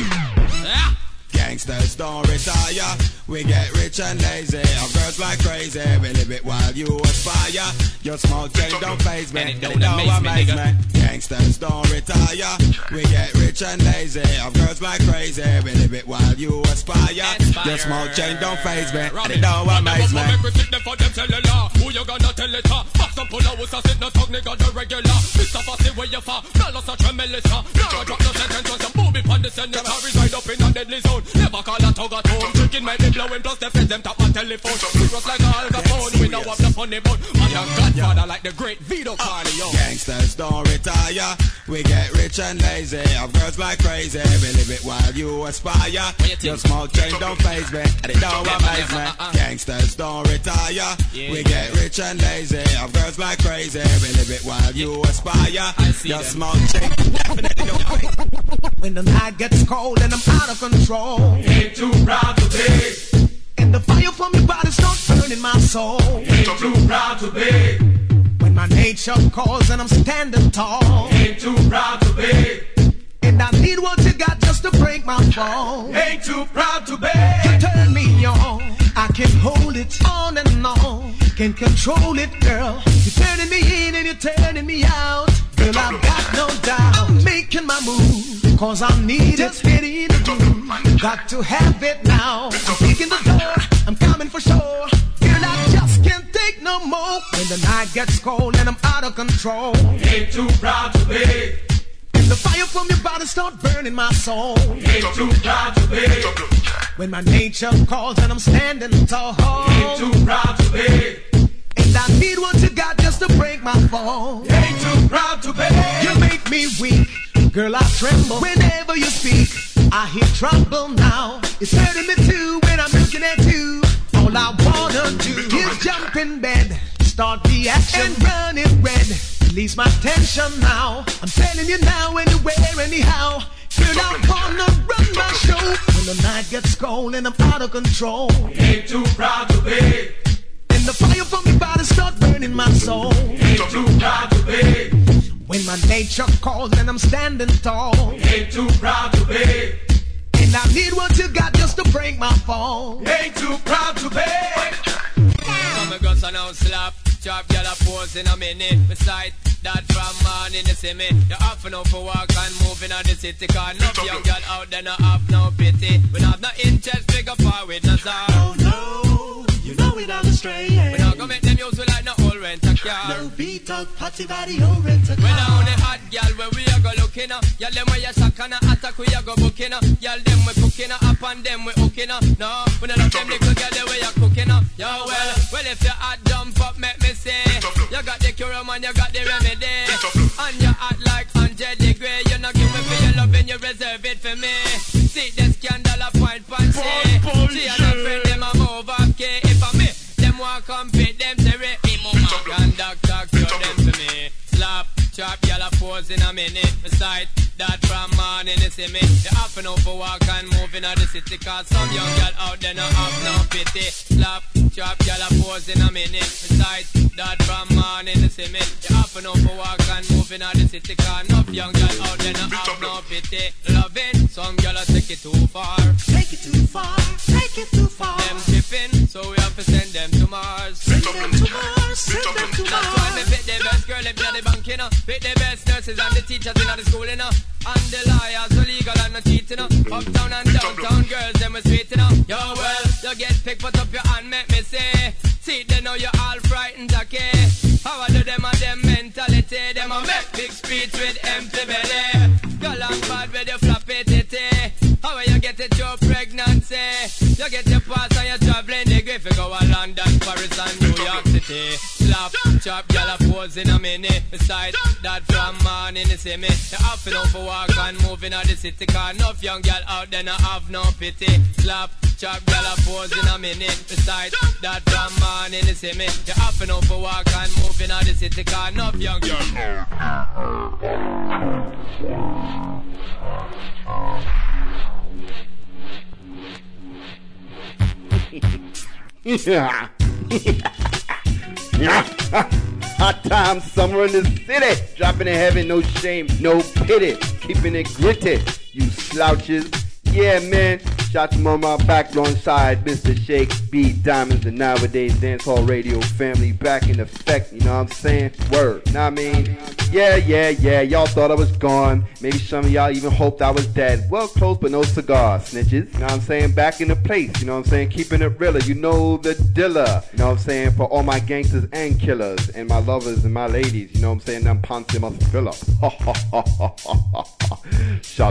Gangsters don't retire. We get rich and lazy. Our girls like crazy. We live it while you aspire. Your small change don't phase me. Don't know amaze me, amaze me. Gangsters don't retire. We get rich and lazy. Our girls like crazy. We live it while you aspire. Your small change don't phase me. And it don't amaze me. Make we sit them for them cellular. Who you gonna tell it to? Fuck some pull out, so sit no talk, nigga, the regular. Mr. Fussy, where you? Now lost a tremendous, huh? Now drop no sentence, just a movie on the senator. Is right up in a deadly zone. Never call a tug at home. Drinking might be blowing, plus the feds them tap my telephone. Serious like a Al Capone. We know have the funny bone. Man, your godfather like the great Vito Corleone. Gangsters don't retire. We get rich and lazy. Our girls like crazy. We live it while you aspire. Your small change don't phase me. And it don't amaze me. Uh-uh. Gangsters don't retire. We get rich and lazy. Our girls like crazy. We live it while you aspire. Your small change definitely don't phase When the night gets cold and I'm out of control. Ain't too proud to be. And the fire from your body starts burning my soul. Ain't too proud to be. When my nature calls and I'm standing tall. Ain't too proud to be. And I need what you got just to break my fall. Ain't too proud to be. You turn me on. I can hold it on and on. Can control it, girl. You're turning me in and you're turning me out. Girl, I've got no doubt. I'm making my move. Cause I need it. Get in the groove. Got to have it now. I'm kicking the door. I'm coming for sure. Girl, I just can't take no more. When the night gets cold and I'm out of control. Ain't too proud to be. The fire from your body start burning my soul. Ain't too proud to be. When my nature calls and I'm standing tall. Ain't too proud to be. And I need what you got just to break my fall. Ain't too proud to be. You make me weak. Girl, I tremble whenever you speak. I hear trouble now. It's hurting me too when I'm looking at you. All I wanna do is jump in bed, start the action, and run it red. Release my tension now. I'm telling you now, anywhere, anyhow. Girl, I'm gonna run my show. When the night gets cold and I'm out of control. Ain't too proud to be. And the fire from your body start burning my soul. Ain't too proud to be. When my nature calls and I'm standing tall. Ain't too proud to be. And I need what you got just to break my fall. Ain't too proud to be. Come and go so now slap. Chop gyal a pose in a minute. Beside that from morning you see me. You have to know for walk and move in the city. Cause no young girl out there no have no pity. We not no interest figure forward no sir. Oh no, you know we done astray. We not gonna make them use we like no whole rent a car. No beat out party body, oh rent a When I car. only hot gal where we a go looking up. Y'all them where you shock and a attack we a go booking up. Y'all them we cooking up up and them we hooking up. No, we don't love them little gal the way you cooking up. Yo well, well if you hot jump up, make me say. You got the cure man, you got the remedy. And you hot like 100 degree. You not give me for your loving, you reserve it for me. See the scandal of point fancy. See and her friend them a move okay. I me, them want compete, them say mama. Conductor, cure them to me. Slap, chop, y'all a pose in a minute. Beside that from morning, you see me. You have to know for walk and move in the city. Cause some young girl out there no have no pity. Slap, chop, y'all a pose in a minute. Beside that from morning, you see me. You have to know for walk and move in the city. Cause enough young girl out there no have no pity. Loving, some girl a take it too far. Take it too far, take it too far. Them tripping, so we have to send them to Mars. Send them to Mars, send them to That's why me Mars. pick the best girl in the bank, you. Pick the best nurses and the teachers in the school, you know. And the liars, so legal and no cheating, you. Uptown and downtown girls, them we sweet, you know. Yo, well, you get picked, put up your hand, make me say. See, they know you're all frightened, okay. How I do them and them mentality. Them a make big speech with empty belly. Girl, I'm bad with your floppy titty. How will you get it your pregnancy? You get your pass and you're traveling the grave. You go to London, Paris and New York City. Slap, chop, gyal a pose in a minute. Beside that from morning, you see me. You have to for walk and move in the city. Cause enough young girl out there no have no pity. Slap, chop, gyal a pose in a minute. Beside that from morning, you see me. You have to for walk and move in the city. Cause enough young yeah. Hot time, summer in the city. Dropping in heaven, no shame, no pity. Keeping it gritty, you slouches. Yeah, man. Shout to my back alongside Mr. Shake, B Diamonds, and nowadays dancehall radio family back in effect. You know what I'm saying? Word. Know I mean? Yeah, yeah, yeah. Y'all thought I was gone. Maybe some of y'all even hoped I was dead. Well, close, but no cigar, snitches. You know what I'm saying? Back in the place. You know what I'm saying? Keeping it realer. You know the dilla. You know what I'm saying? For all my gangsters and killers, and my lovers and my ladies. You know what I'm saying? Them Ponce must fill up.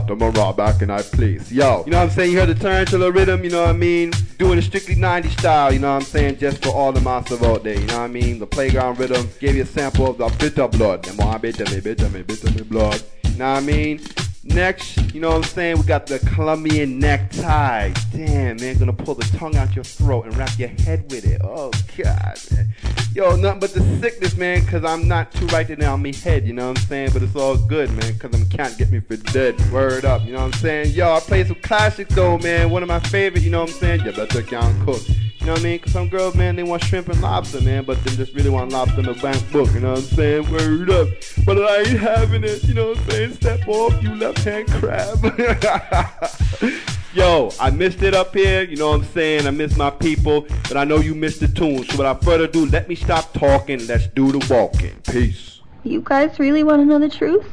To Mara back in that place. Yo, you know what I'm saying? You heard the tarantula rhythm, you know what I mean? Doing it strictly 90 style, you know what I'm saying? Just for all the monsters out there, you know what I mean? The playground rhythm gave you a sample of the bitter blood. Them more bitter me, bitter me, bitter me blood. You know what I mean? Next, you know what I'm saying? We got the Colombian necktie. Damn, man, gonna pull the tongue out your throat and wrap your head with it. Oh, God, man. Yo, nothing but the sickness, man, cause I'm not too right there on me head, you know what I'm saying? But it's all good, man, cause I'm can't get me for dead. Word up, you know what I'm saying? Yo, I play some classics though, man. One of my favorite, you know what I'm saying? You better can't cook. You know what I mean? Cause some girls, man, they want shrimp and lobster, man, but they just really want lobster in the bank book, you know what I'm saying? Word up. But I ain't having it, you know what I'm saying? Step off, you left hand crab. Yo, I missed it up here, you know what I'm saying? I miss my people, but I know you missed the tune. So without further ado, let me stop talking. Let's do the walking. Peace. You guys really want to know the truth?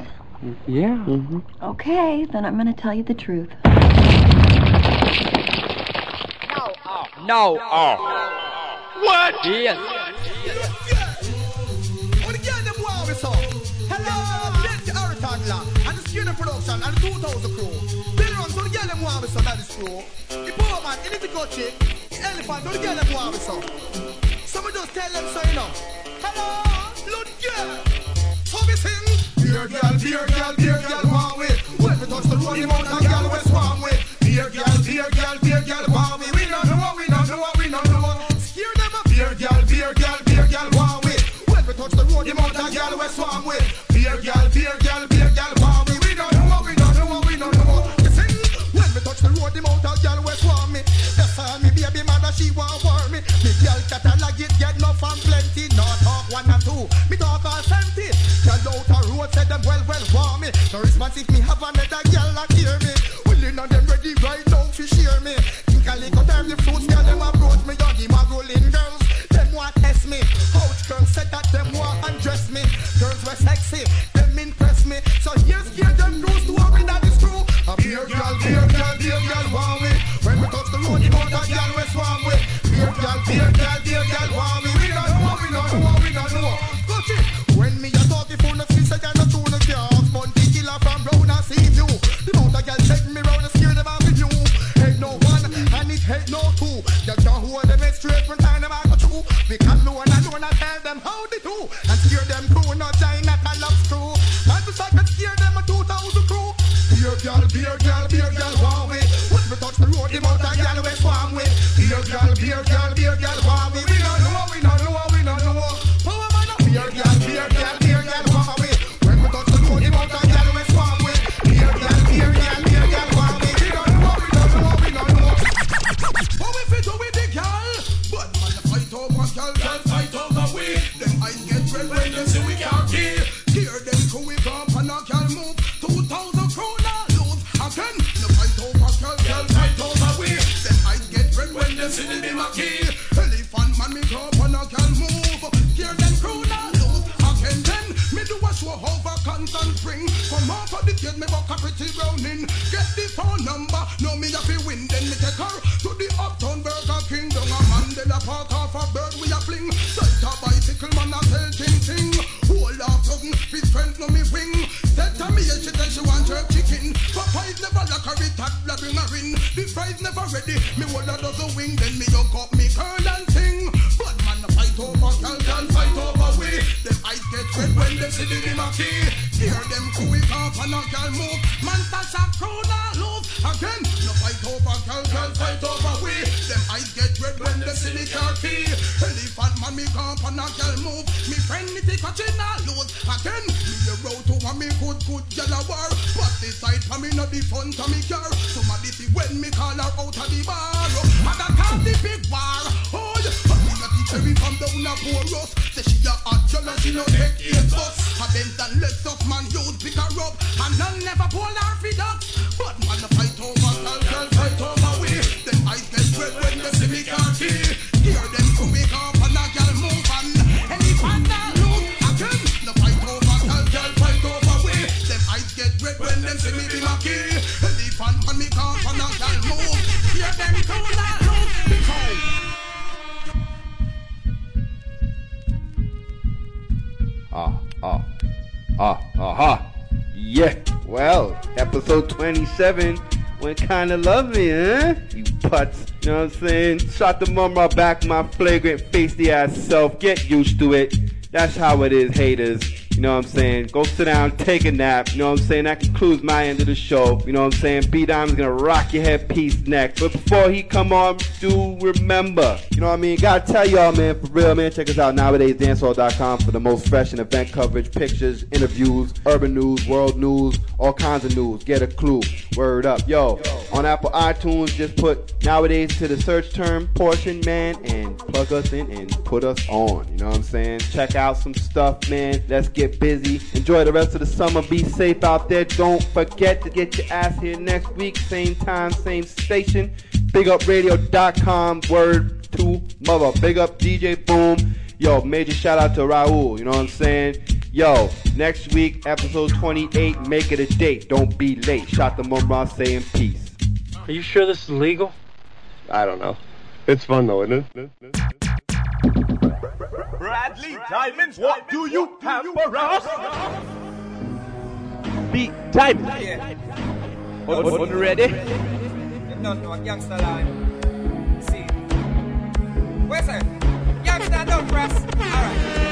Yeah. Mm-hmm. Okay, then I'm going to tell you the truth. No. Oh. What? Yes. What again them war with some? Hello, plenty Hurricane and the Skinner Production and the 2000 crew. Bill runs, don't get them war with some, that is true. The poor man, the little chick, the elephant, don't get them war with some. Some of just tell them so, you know. Hello, look, yeah. How we sing? Beer girl, beer girl, beer girl, want with. When we touch the road, the mountain girl, we swarm with. Beer girl, beer girl, beer girl, the the girl, we swarm with. Beer girl, beer girl, beer girl, want with. We don't know what we don't know what we don't know. You sing? When we touch the road, the mountain girl, we swarm me. That's all me baby mother, she want war me. Me girl catalog it, get enough and plenty. No talk one and two, me talk all plenty. Girl out road, say them well, well want me. No response if me have another girl that hear me. Willing on them ready right now to share me. Think a little time the fruits, test me. Couch girls said that them want undress me. Girls were sexy, them impress me. So here's here them rules to worry that is true. A beer girl, beer girl, beer girl want me. When we touch the road, the mountain girl we swarm with. Beer girl, beer girl, beer girl want them how they do and scare them crew. No giant collapse crew. And just I can scare them a 2,000 crew. Beer girl, beer girl, beer girl, warm way. When we touch the road, the mountain girl, we swarm way. Beer girl, beer girl, beer girl, warm to love me, eh? You putz. You know what I'm saying? Shot the mama back, my flagrant, feisty ass self. Get used to it. That's how it is, haters. You know what I'm saying? Go sit down, take a nap. You know what I'm saying? That concludes my end of the show. You know what I'm saying? B Dime's gonna rock your headpiece next. But before he come on, do remember. You know what I mean? Gotta tell y'all, man, for real, man. Check us out nowadayzdancehall.com for the most fresh and event coverage, pictures, interviews, urban news, world news, all kinds of news. Get a clue. Word up. Yo, on Apple iTunes, just put nowadays to the search term portion, man, and plug us in and put us on. You know what I'm saying? Check out some stuff, man. Let's get get busy. Enjoy the rest of the summer. Be safe out there. Don't forget to get your ass here next week. Same time, same station. BigUpRadio.com. Word to mother. Big up DJ Boom. Yo, major shout out to Raul. You know what I'm saying? Yo, next week, episode 28. Make it a date. Don't be late. Shot the Mumra saying peace. Are you sure this is legal? I don't know. It's fun though, isn't it? Bradley, Diamonds, what do you have for us? The Diamonds. What, ready? No, no, gangster line. See. Where's it? Gangster, don't press. All right.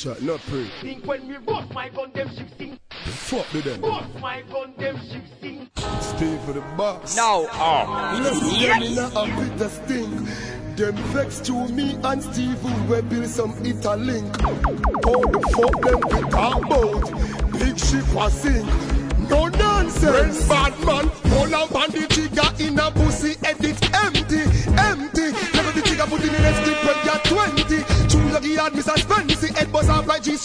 shot, not pray. Think when me bust my gun, them sing. Fuck them? Bust my gun, them sing. Stay for the box. Oh. Now, Oh. Listen, yes. in a bit stink. Them vex to me and Steve will build some Interlink. Oh, the fuck them be talk? Big ship a sink. No nonsense. When bad man pull up in a pussy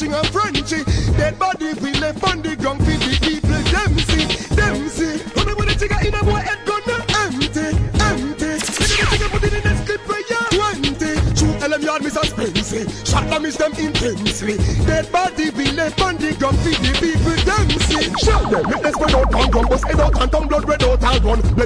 G-string and Frenchy. Dead body we left on the ground for the people. Them see, them see. Remember the trigger in a boy head gun empty, empty. Never the trigger put in a script when you're 20. True LM yard me suspense. Shot damage them intensely. Dead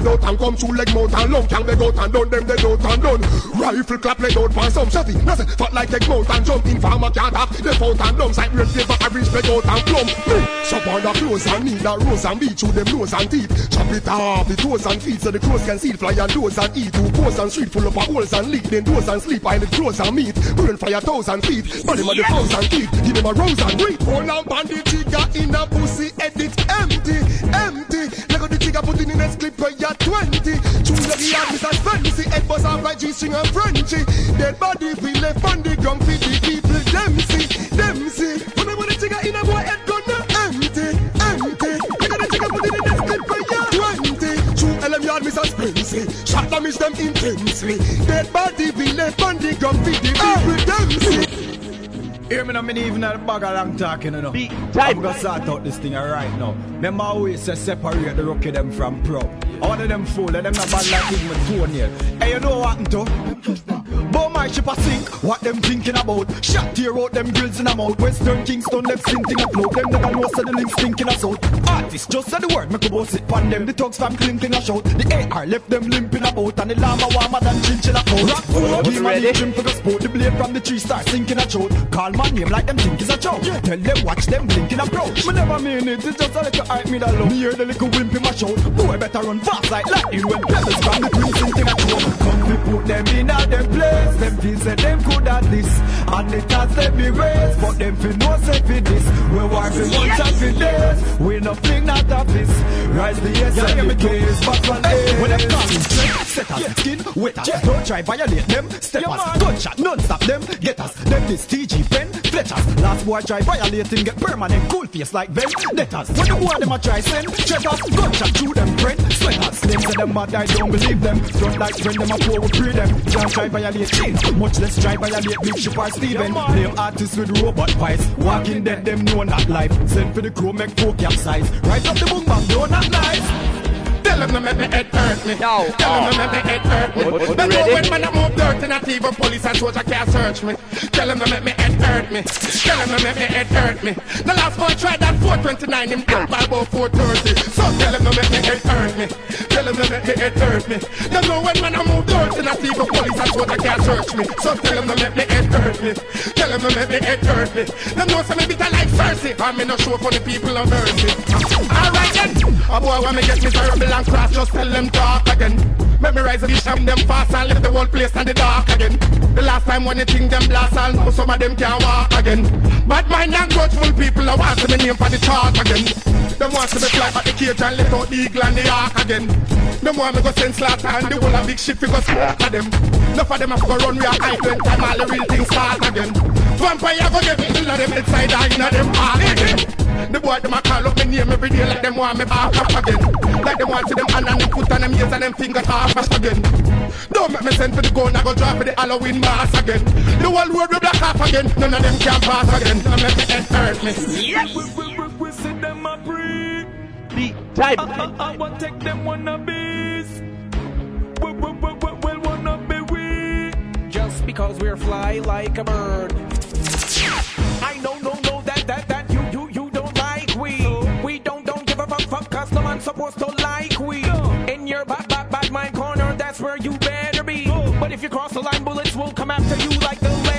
Bled out and come through leg mouth and. Can beg out and done them dead out and done. Rifle clap leg out for some shotty. Nothing fat like egg mouth and jump. Informer can't have ah, the out and lungs like real paper. Average leg out and plumb. Me. Shop on the clothes and need a rose and beat through them nose and teeth. Chop it off the toes and feet so the crows can see fly and doors and eat. Two posts and street full of holes and leak. Then doors and sleep and it crows and meat. Burn fire thousand feet. Body of the thousand teeth. Give them a rose and breathe. Hold on bandit trigger in a pussy edit empty. The a clip where you're 20. Choose the yard, Mr. Fancy. Head buzz off like G-string and Frenchy. Dead body we left on the ground for the people. Them see, them see. When I Remember the trigger in a boy head gun now empty, empty. Lego the trigger put in in a clip where you're 20. True LM yard, Mr. Spency. Shot damage them intensely. Dead body we left on the ground for the people. Them see. Hear me now, me even at the bag of long talking, you know. I'm gonna sort out this thing right now. Remember we say separate the rookie them from pro. I one of them fool, and them not bad like even with toenail. Hey, you know what happened to? Bow my ship a sink, what them thinking about? Shot tear out them grills in a mouth. Western Kingston left stinting afloat. Them never know so the links thinking a south. Artists just said the word, make a boss it pan them. The thugs fam clinking a shout. The AR left them limping about, and the llama warmer than chinchilla coat. Rock give me the trim for the sport. The blade from the tree start sinking a throat. Call my name like them think is a joke. Tell them watch them blinking approach. Me never mean it, it's just a little hype me that low. Me hear the little wimp in my shout. Boy better run fast like lightning when pebbles from the twin sinking a throat. Come we put them in a them place. Them feel say them good at this, and it has them be raised. But them feel no say this. We work for months and for days. We no fling not a piss. Rise the yes and the case. Back on days. When them calling straight, set us skin wet us. Don't try violate them. Step us, gunshot, non-stop them. Get us. Them this TG pen, Fletchers. Last boy try violating, get permanent cool face like vendettas. When the boy them a try send, checkers, gunshot through them friend, sweaters. Them say them mad, I don't believe them. Don't like when them a poor, we free them. Can't try violate chains, much less try violate Big Ship or Steven. Name artists with robot pies. Walking dead, them know not life. Send for the crew, make four capsize. Rise up the boom bang, no not nice. Tell them to make me head hurt me. No. Tell them to make me head hurt me. They know when man I move dirt and not even police and soldier can't search me. Tell them to make me head hurt me. Tell them to make me head hurt me. The last boy tried that 429, him got by about 430. So tell them to make me head hurt me. Tell them to make me head hurt me. They know when man I move dirt and not even police and soldier can't search me. So tell them to make me head hurt me. Tell them to make me head hurt me. Them know some me bitter like Cersei. And me no show for the people of mercy. Alright then. A boy when me get miserable and cross, just tell them talk again. Memorize the sham them fast and leave the whole place in the dark again. The last time when you think them blast, I'll know some of them can't walk again. Bad mind and grudgeful people, I want to name for the chart again. Them want to be fly back the cage and let out the eagle and the ark again. Them more me go send slaughter and the whole of big ship we go smoke at them. Enough of them have to go run we are idle time all the real things start again. Vampire go get me in them inside and in them heart again. The boy them a call up me name every day like them want me back up again. Like them want to them hand and them foot and them ears and them fingers half mash again. Don't make me send for the gun, I go drop for the Halloween mask again. The whole world will black off again. None of them can pass again. Don't make me head hurt me. Yes. We, we, we, we see them a breed. Type. I, I, I want take them wanna bees. We, we, we, we, we wanna be we. Just because we're fly like a bird. I know, no, no, that, that, that you, you, you don't like we. We don't, don't give a fuck, fuck, cause no man's supposed to like we. In your back, back, back, my corner, that's where you better be. But if you cross the line, bullets will come after you like the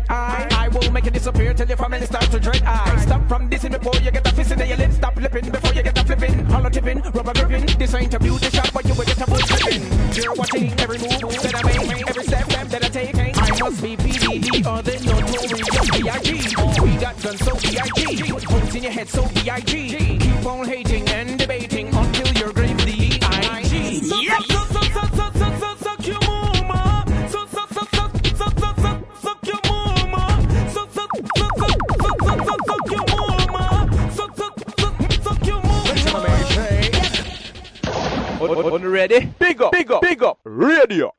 jet eye. I will make it disappear till your family starts to dread eye. Stop from dissing before you get a fist in your lip. Stop lipping before you get a flipping. Hollow tipping, rubber gripping. This ain't a beauty shop, but you will get a bull tripping. You're watching every move that I make, every step that I take. I must be PDD or the notorious B.I.G. We got guns so B.I.G. Holes in your head so B.I.G. Keep on hating and On, on ready? Big up, big up, big up, radio.com.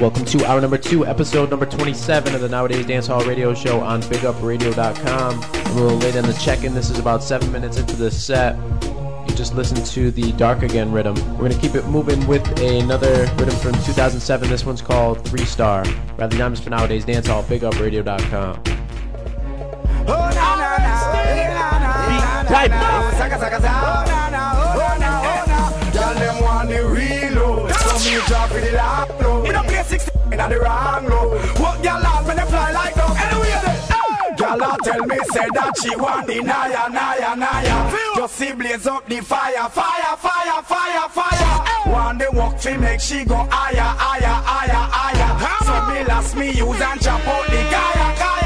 Welcome to hour number two, episode number 27 of the Nowadays Dance Hall Radio Show on BigUpRadio.com. I'm a little late on the check-in. This is about seven minutes into the set. You just listened to the Dark Again rhythm. We're going to keep it moving with another rhythm from 2007. This one's called Three Star. Rather Diamonds for Nowadays Dance Hall, BigUpRadio.com. Oh, drop with the lock low. In a play 60 in the wrong low. What girl on when they fly like dog? Anyway, they. Girl, I tell me, say that she want the naya, naya, naya. Just see blaze up the fire, fire, fire, fire, fire. Want the walk fi make she go higher, higher, higher, higher. So me last me use and chop out the kaya, kaya.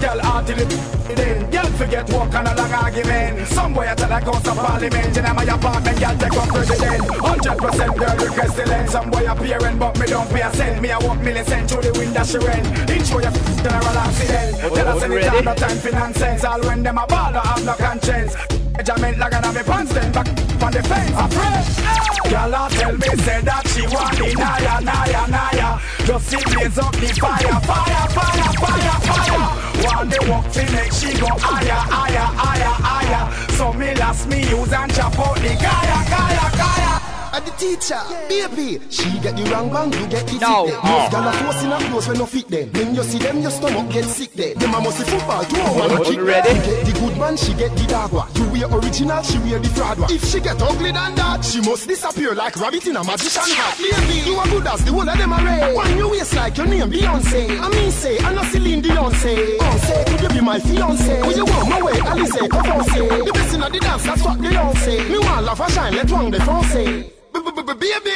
What girl out till it then? Girl forget walk on a long argument. Some boy I tell her goes to parliament in my apartment. Girl take up president. Hundred percent girl request the lens. Some boy appearing but me don't pay a cent. Me I walk million cent through the window she rent. Intro your general accident. Tell us anytime no time for nonsense. All when them a ball don't have no conscience. Jament like pants then back on the fence. I pray. Girl a tell me say that she want the naya, naya, naya. Just see blaze up the fire, fire, fire, fire, fire. Want the walk to make she go higher, higher, higher, higher. So me last me use and chop out the kaya, kaya, kaya. At the teacher, baby, she get the wrong bang, you get the No. sick Oh. Ah. Most gal a force in her clothes when no fit them. When you see them, your stomach get sick there. Them a must football, Oh, man oh, kick ready? Get the good man, she get the dog one. You wear original, she wear the fraud one. If she get ugly than that, she must disappear like rabbit in a magician hat. Baby, you a good as the whole of them array. When you waist like your name Beyonce, I mean say, I know Celine. Oh say, could you be my fiance? Will you want my way? Alice, come on say. The best in the dance, that's what they say. Me want love a shine, let one the phone say. Baby,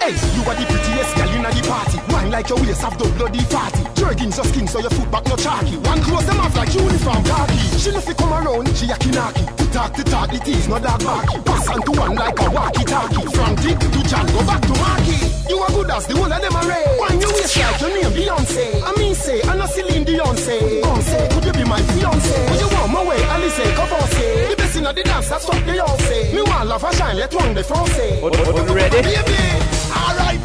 hey, you are the prettiest girl in the party. Wine like your waist have the bloody party. Jerkins your skin so your foot back no chalky. One close them off like uniform khaki. She no fi come around, she a kinaki. To talk to talk, it is no dog barky. Pass on to one like a walkie talkie. From tick to John, go back to Marky. You are good as the whole of them array. Wine your waist like your name Beyonce. I mean say, I know Celine Beyonce. Come could you be my fiance? Would you want my way? Alice, come on say. The the dance, that's what they all say. Me want love a shine, let one the say. On, on, on ready? Baby, alright.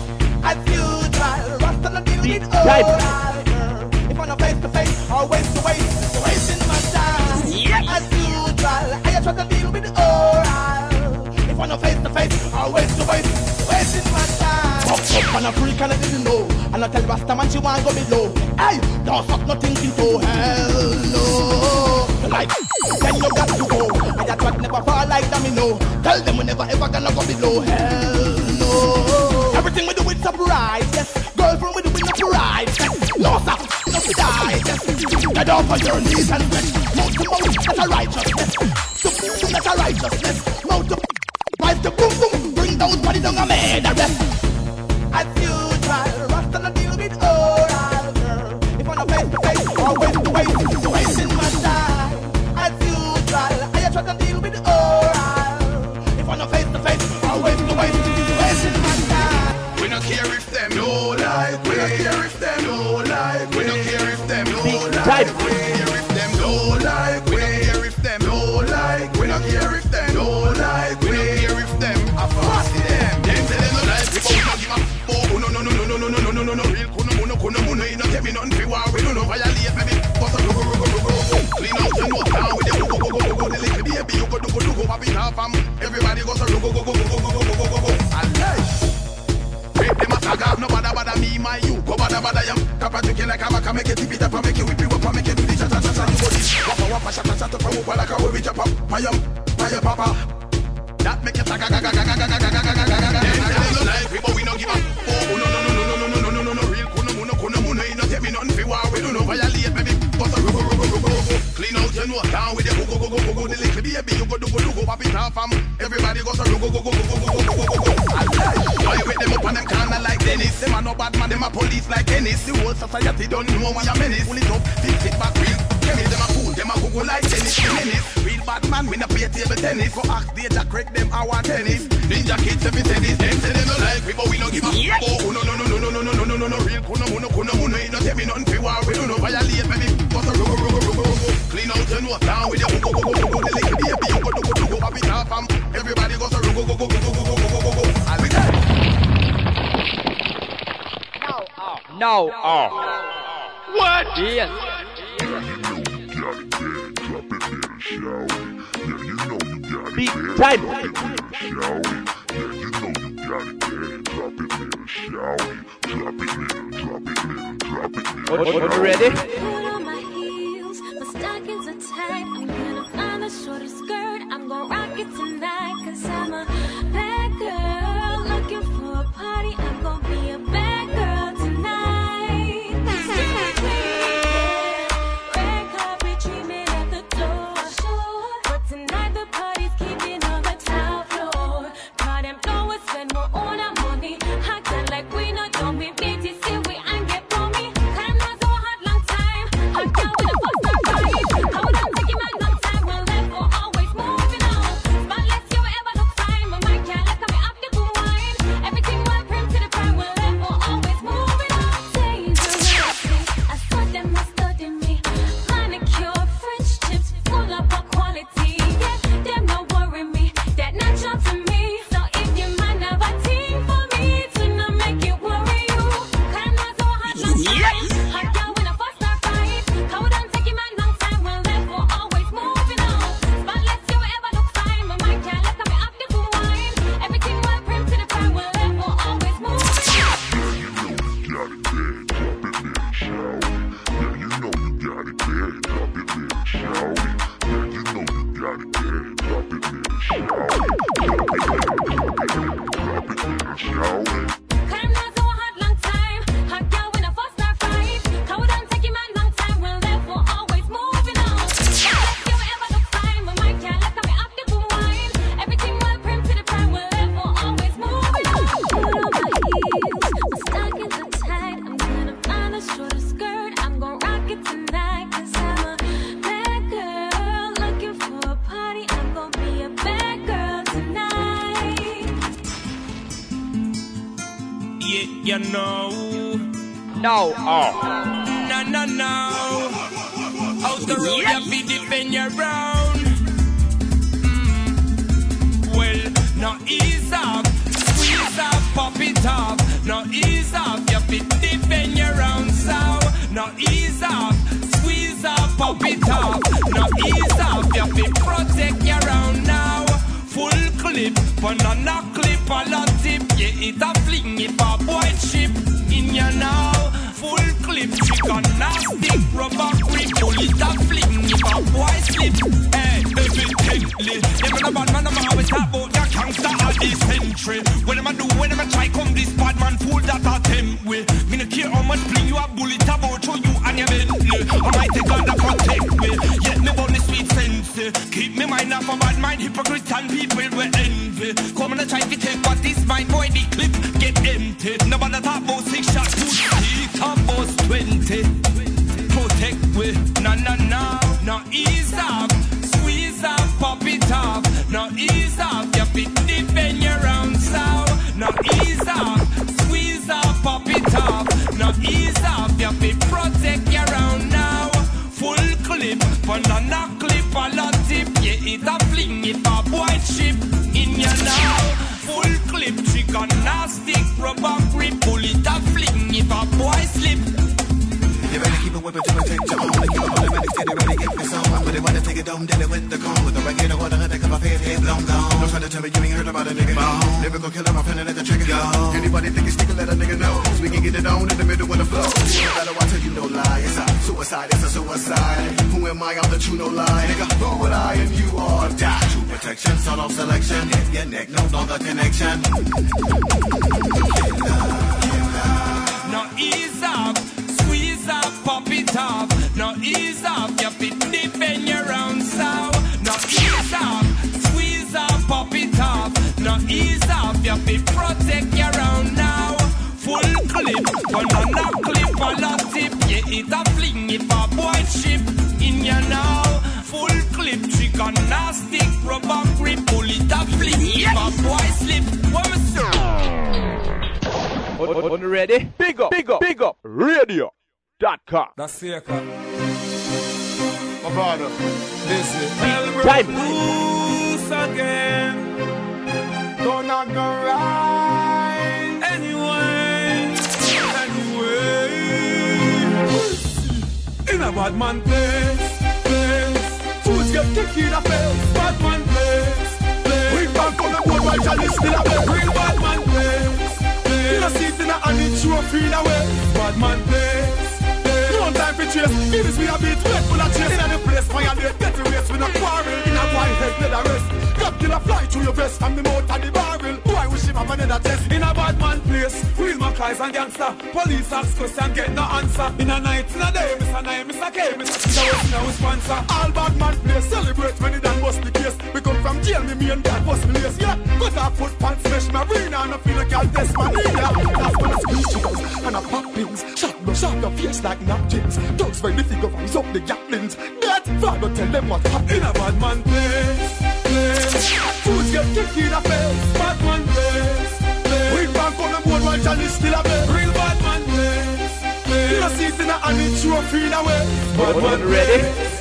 Usual, Rasta no deal with Type. oral girl. If I'm not face to face to waist, you're wasting my time. Yeah. As usual, I try to deal with oral. If I'm face to face or waist to waist, you're wasting my time. Up, up, and a freak and I didn't know. And I tell Rasta man she want go below. Hey, don't nothing into hell, no. Like, then you got to go. That what never fall like domino. Tell them we never ever gonna go below hell, no. Everything we do with surprise, yes. Girlfriend we do with no pride, yes. No stop, no die, yes. Get off on your knees and stretch. Mouth to mouth, that's a righteousness. To boom, that's a righteousness. Mouth to wife to boom boom. Bring those body down a man arrest. As usual, don't care if them no like. Care if them no like. We don't care if them no like. We don't care if them a fussy them. Them say them no like. We don't give a fuck. Oh no no no no no no no no no no no. Real kuno muno kuno muno. You know tell me nothing fi war. We don't know violate. Maybe bust a go go go go go go. Clean out your nose down with the go go go go go go. The little baby you go do go do go pop it off. Um, everybody goes to go go go go go go go go go go go. Allah. Rape them a off, no bother bother me, my you. Go bother bother yam. Tapa tricky like a waka, make it tip it up, make it whip it up, make it do the cha cha cha cha. You go this, wapa wapa, shata, from up like a wavy chop up. Mayam, maya papa. That make it tag ga ga ga ga ga ga ga ga ga ga ga ga ga. Them they no like we, but we no give up. Oh no no no no no no no no no no. Real kuno muno kuno muno, you no tell me nothing fi war. We do no violate, baby. Bust a go go go go go go. go. Clean out your nose down with your go go go go go. The little baby you go do go pop it off and everybody goes to go go go go go go go go go go. Why with them up on them corner like Dennis? Them a no bad man, them a police like Dennis. The whole society don't know we a menace. Pull it up, fix it back real. Chemist them a fool, them a go go like Dennis. Menace. Real bad man, we no play table tennis. For act data correct them I want tennis. Ninja kids every tennis. Them say them no like we, but we no give a fuck. Oh no no no no no no no no no no no real kuno muno kuno muno. Ain't no tell me nothing fi war. We do no violate baby. But a rugo rugo rugo rugo. Clean out your nose down with your go go go go go. The little baby you go do go do go pop it off and everybody goes to rugo go go go go go go go go go. And we No. Oh. What? Yes. Beat time. What, what, what, you ready? I'm the shortest skirt. I'm gonna rock it tonight. Cause I'm a bad girl looking for a party. I'm try come this bad man, fool that attempt with. Me no care how much fling you a bullet about to you and your Bentley. I might take God to protect me, yet me born the sweet sense. Keep me mind off a bad mind, hypocrite and people will envy. Come and try to take what this mind boy the clip get empty. Nobody talk about six shots, two shots, talk about twenty. Protect we, no no no, no ease up, squeeze up, pop it up. No ease up, ease up, you fit protect your own now. Full clip, banana clip, a lot tip. Yeah, it a fling if a boy chip in your now. Full clip, chicken nasty, rubber grip, pull it a fling if a boy slip. You better keep it whipping own. It automatic, It down, deal it with the cone. With the regular water, I think of a head, head blown gone. Don't try to tell me you ain't heard about a nigga. Bone. Lyrical killer, I'm feeling at the trigger. Go. Anybody think it's sticking, let a nigga know. So we can get it on in the middle of the flow. No matter what, tell you no lie. It's a suicide, it's a suicide. Who am I? I'm the true no lie. Nigga, who would I and you are die? True protection, solo selection. Hit your neck, no longer connection. No ease up, squeeze up, pop it up sharp, squeeze up, pop it off. Now ease off, you be protect your round now. Full clip, one on a clip, on a tip. Yeah, it a fling if a boy chip in ya now. Full clip, trick on a rubber grip, pull it a fling yes. if a boy slip. One on, on, on ready? Big up, big up, big up, radio.com. That's the Brother, listen. Time. Loose again. Don't not go right. Anyway, anyway. In a bad man place, place. Fools get kicked in the face. Bad man place, place. Bring back on the board while Charlie still a bed. Bring bad man place, place. In a seat in a it trophy away. Bad man place. No chase. Us me a beat, wait for the chase. In a place, violate, get the race. We not quarrel. In a white head, let a rest. God killer fly through your vest from the mouth of the barrel. Why wish him have another test? In a bad man place, real Mackays and gangster. Police ask question, get no answer. In a night, in a day, Mr. Nine, Mr. K, Mr. Mr. West, now sponsor. All bad man place, celebrate when it done bust the case. We come from jail, me, me and dad bust me lace, yeah. Cut off foot pants, smash my arena, and I feel like I'll test my knee. That's when I chickens, and I pop pins. Shot shot your face like napkins. Dogs ready to go rise up the gatlings. That father tell them what happened. In a bad man place, place. Fools get kicked in the face. Bad man place, place. We back on the board while Johnny still a bed. Real bad man place, place. In a seat in a hand, it trophy in a way. Bad man on ready?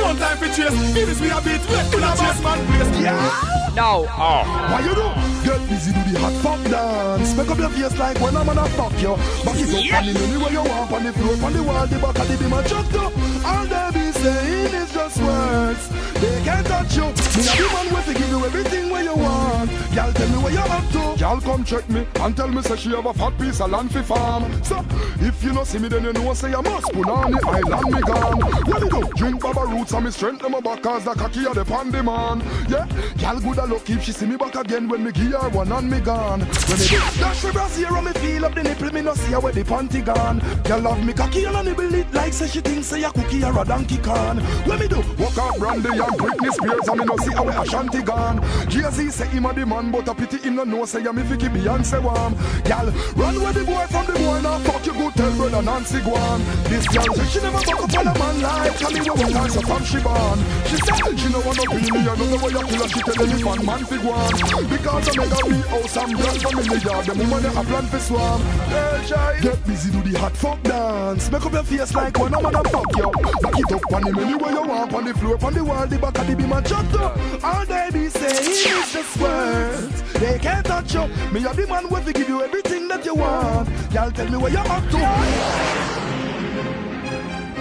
No time for chase. Give us me a beat. Wait till a bad man place. Yeah. Now. Ah. Oh. Why you do? Get busy, do the hot fuck dance. Make up your face like when I'm gonna fuck you. Back it up on the anywhere you want, on the floor, on the wall, the back of the beam, and chucked up. All they be saying is just words. They can't touch you. Me a the man with to give you everything where you want. Y'all tell me where you up to. Y'all come check me and tell me say she have a fat piece of land for farm. So if you no see me, then you know say I must put on the island me gone. Let me go drink baba roots and me strength them back cause the cocky of the pandy man. Yeah, y'all good a luck if she see me back again when me her one and me gone. When me dash the brassiere me feel up the nipple, me no see her where the panty gone. Y'all love me cocky and I nibble it like say she thinks say a cookie or a donkey can. When me do walk out Brandy and Britney Spears and me no see her where Ashanti gone. Jay-Z say him a the man but a pity him no know say me fi Beyonce warm. Y'all run where the boy from the boy now fuck you good tell brother Nancy Guan. This say she never fuck up on a man like walk so from she born. She said she no want no be me and no way you kill her she tell me fan man fi go on. Because I make her be house and brand from in the yard. Them woman they a plan fi swarm. Hey, shy. Get busy do the hot fuck dance. Make up your face like when I'm gonna fuck you. Back it up on him anywhere you want on the floor, on the wall, the back of the beam and shut up. All they be saying is just words. They can't touch you. Me a the man where fi give you everything that you want. Y'all tell me where you up to.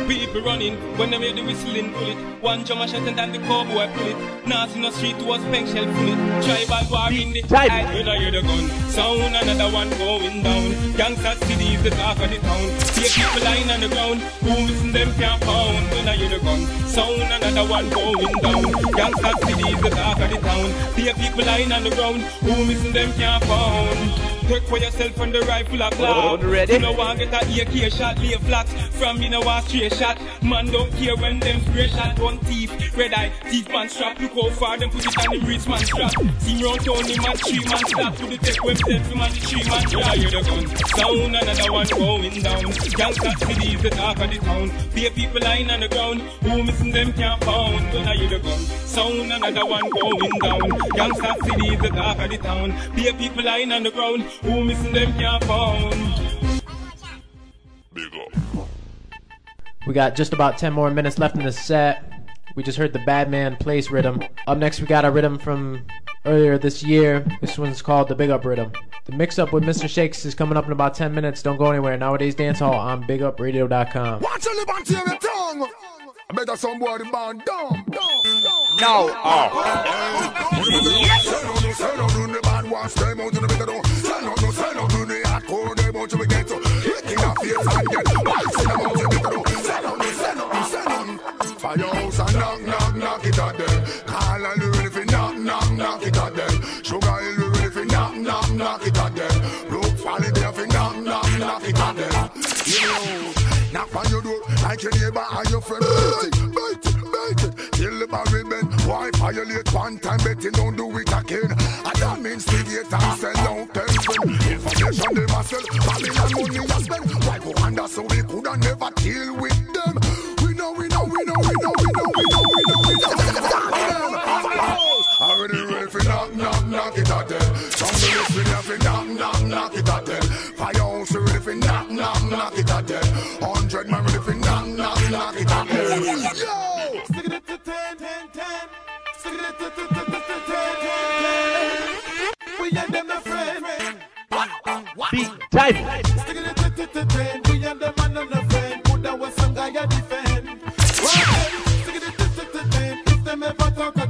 People running when they made the whistling bullet. One drum a shot and then the cowboy pull it. Nas in the street was pink shell full it. Tribal war in the eye. When I hear the gun sound, another one going down. Gangsta city is the talk of the town. See people lying on the ground. Who missing them can't pound. When I hear the gun sound, another one going down. Gangsta city is the talk of the town. See people lying on the ground. Who missing them can't pound. Take for yourself from the rifle clock. ready? You know want get a AK shot, lay flat. From you know want straight shot. Man don't care when them spray shot. One thief, red eye, thief man strap. Look how far them put it on him wrist man strap. See round town him and three man stop. To the tech website him and the three man drop. I hear the gun sound, another one going down. Gangsta city is the talk of the town. Be people lying on the ground. Who missing them can't found. When I hear the gun sound, another one going down. Gangsta city is the talk of the town. Be people lying on the ground. Who missing them can't found. We got just about 10 more minutes left in the set. We just heard the Badman Place rhythm. Up next, we got a rhythm from earlier this year. This one's called the Big Up Rhythm. The mix up with Mr. Shakes is coming up in about 10 minutes. Don't go anywhere. Nowadays Dance Hall on BigUpRadio.com. Watch your lip and tear your tongue. I better somebody band. Say no, no, Firehouse and knock, knock, knock it at them. Call and ready for knock, knock, knock it at them. Sugar and ready for knock, knock, knock it at them. Look, folly there for knock, knock, knock it at them. You knock on your door like your neighbor and your friend. Bite bite bite it. Kill the barry men. Why violate one time? Betting don't do it again. And that means to get and sell out nation them a sell. Babylon money a spend. Why go under so we coulda never deal with them? We know, we know, we know, we know, we know, we know, we know, we know. I really ready for knock, knock, knock it at them. Somebody is ready for knock, knock, knock it at them. Firehouse ready for knock, knock, knock it at them. Hundred man ready for knock, knock, knock it at them. Yo! Stick it to ten, ten, ten. Stick it to ten, ten, ten, ten. We and them a friend beat type. The man on the fan, put that some guy at the fan. Them talk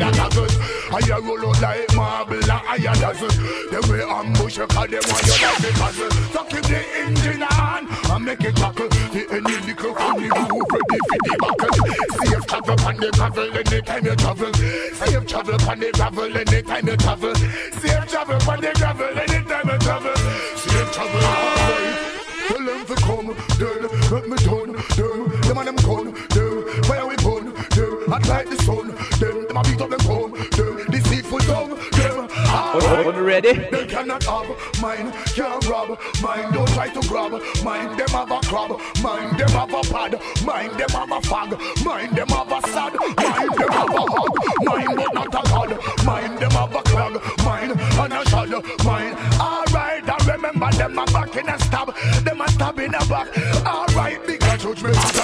hide a good. I roll out like marble, I a dazzle. They will ambush you, cause they want you like a puzzle. So keep the engine on and make it tackle. The any little funny roof ready for the buckle. Safe travel on the gravel anytime you travel. Safe travel on the gravel anytime you travel. Safe travel on the gravel anytime you travel. Safe travel all right. Tell them to come, girl, let me turn, girl. Them and them gone, girl. Fire we born, girl. I'd like the sun them a beat up them phone. Them deceitful tongue, them hard. Already? They cannot have mine, can't rob. Mine don't try to grab. Mine them have a crab. Mine them have a pad. Mine them have a fag. Mine them have a sad. Mine them have a hog. Mine but not a god. Mine them have a clog. Mine and a shod. Mine. Alright, I remember them a back in a stab. Them a stab in a back. Alright, bigger judgment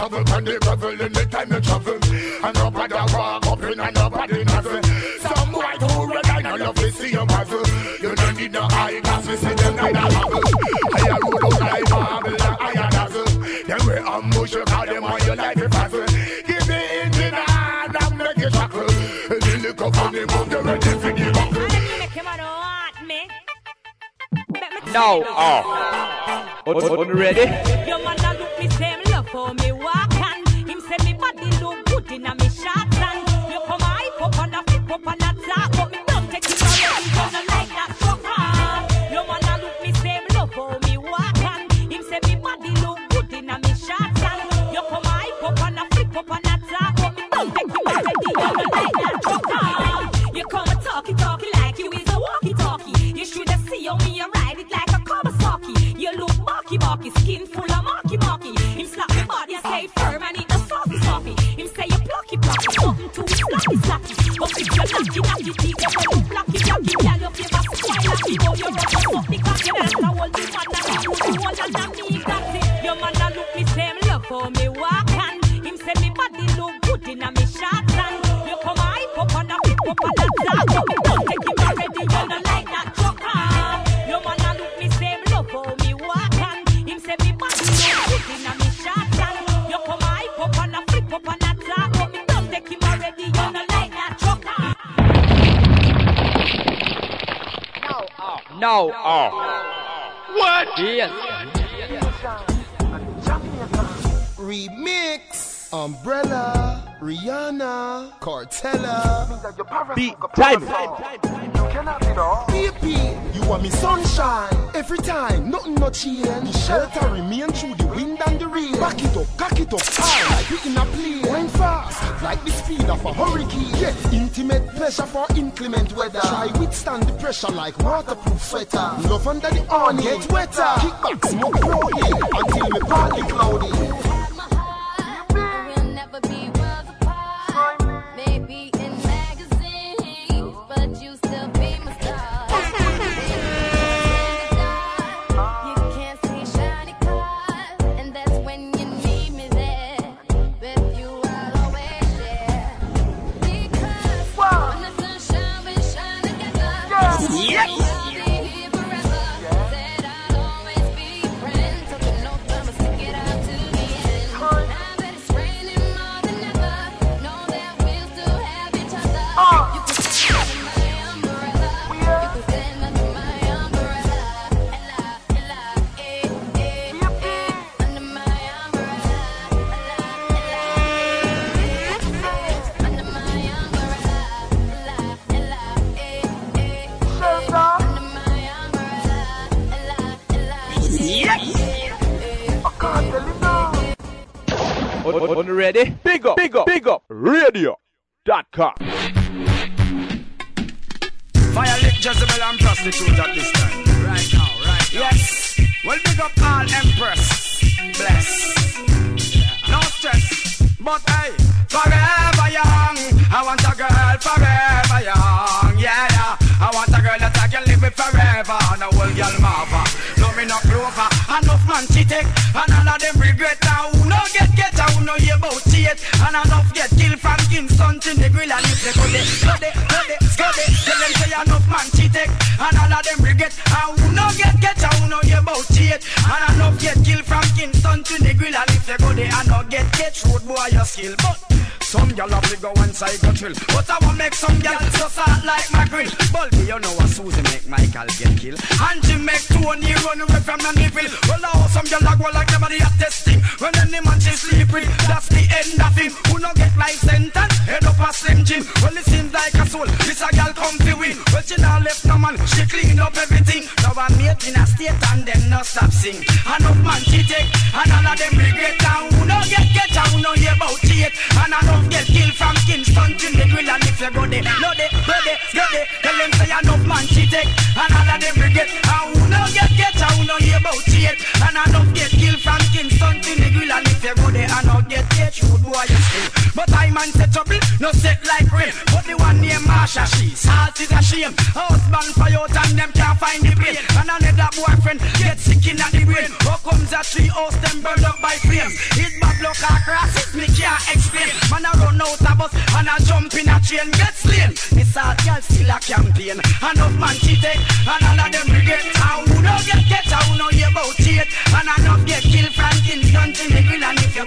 me. Safe travel the gravel in the time you travel. And nobody walk up in and nobody nothing. Some white who red eye no love to see your muzzle. You don't need no eye glass, we see them like a muggle. I roll out like marble, like iron dazzle. Then we ambush you, call them on your life if puzzle. Give the engine a hand and make it shackle. The liquor funny move, the ready for the buckle. Now, oh. Un, un, un ready? Up and a flip slacky. But you girl lucky. Look me same love for me Now, oh. What? Yes. Remix. Umbrella, Rihanna, Cartella, Beat time. Baby, you are me sunshine. Every time, nothing no change. Shelter remain through the wind and the rain. Back it up, cock it up, high like we in a plane. Going fast, like the speed of a hurricane. Intimate pleasure for inclement weather. Try withstand the pressure like waterproof sweater. Love under the awning, get wetter. Kick back, smoke proudly until me partly cloudy. Never be up, big up, big up. Radio.com. Jezebel and prostitute at this time. Right now, right now. Yes. Well, big up all Empress. Bless. No stress. But hey, forever young. I want a girl forever young. Yeah, yeah. I want a girl that I can live with forever. And a whole girl. No, me not clover. Enough man she take. And all of them regret now. Who no get get. Who no hear about it. And enough get killed from Kingston to the grill. And if they go there, go there, go there, go there. Tell them say enough man take. And all of them regret. And who no get get out. Who no hear about it. And enough get killed from Kingston to the grill. And if they go there and not get get road boy your skill. But some gyal to go one side chill. But I want make some gyal so hot like my grill. Bulby, you know what Susie make Michael get killed. And she make Tony run away from the nipple. Well, now some gyal a go like nobody at testing. When any man she sleep with, that's the end of him. Who no get life sentence, head up a slim gym. Well, it seems like a soul. This a gyal come to win. Well, she not left no man, she clean up everything. Now I'm mate in a state and them no stop sing. Enough man she take, and all of them regret. And who no get get, and who no hear about it. And some get killed from Kingston to the grill and if you go there, no they, go there, go there. Tell them say enough man she take and all of them regret. And who no get get and who no hear about she yet. And enough get killed from Kingston to the grill and if you set up it, you do what you say. But I man say trouble, no set like rain. But the one named Marsha, she salt is a shame. Husband for out and them can't find the brain. And another boyfriend get sick in the brain. How comes a tree house them burned up by flames? His bad luck across it, me can't explain. Man a run out a bus and a jump in a train, get slain. The salt girl still a campaign. Enough man she take and all of them brigade. And who no get get, who no hear about it. And enough get killed Frankenstein to me grill. And if you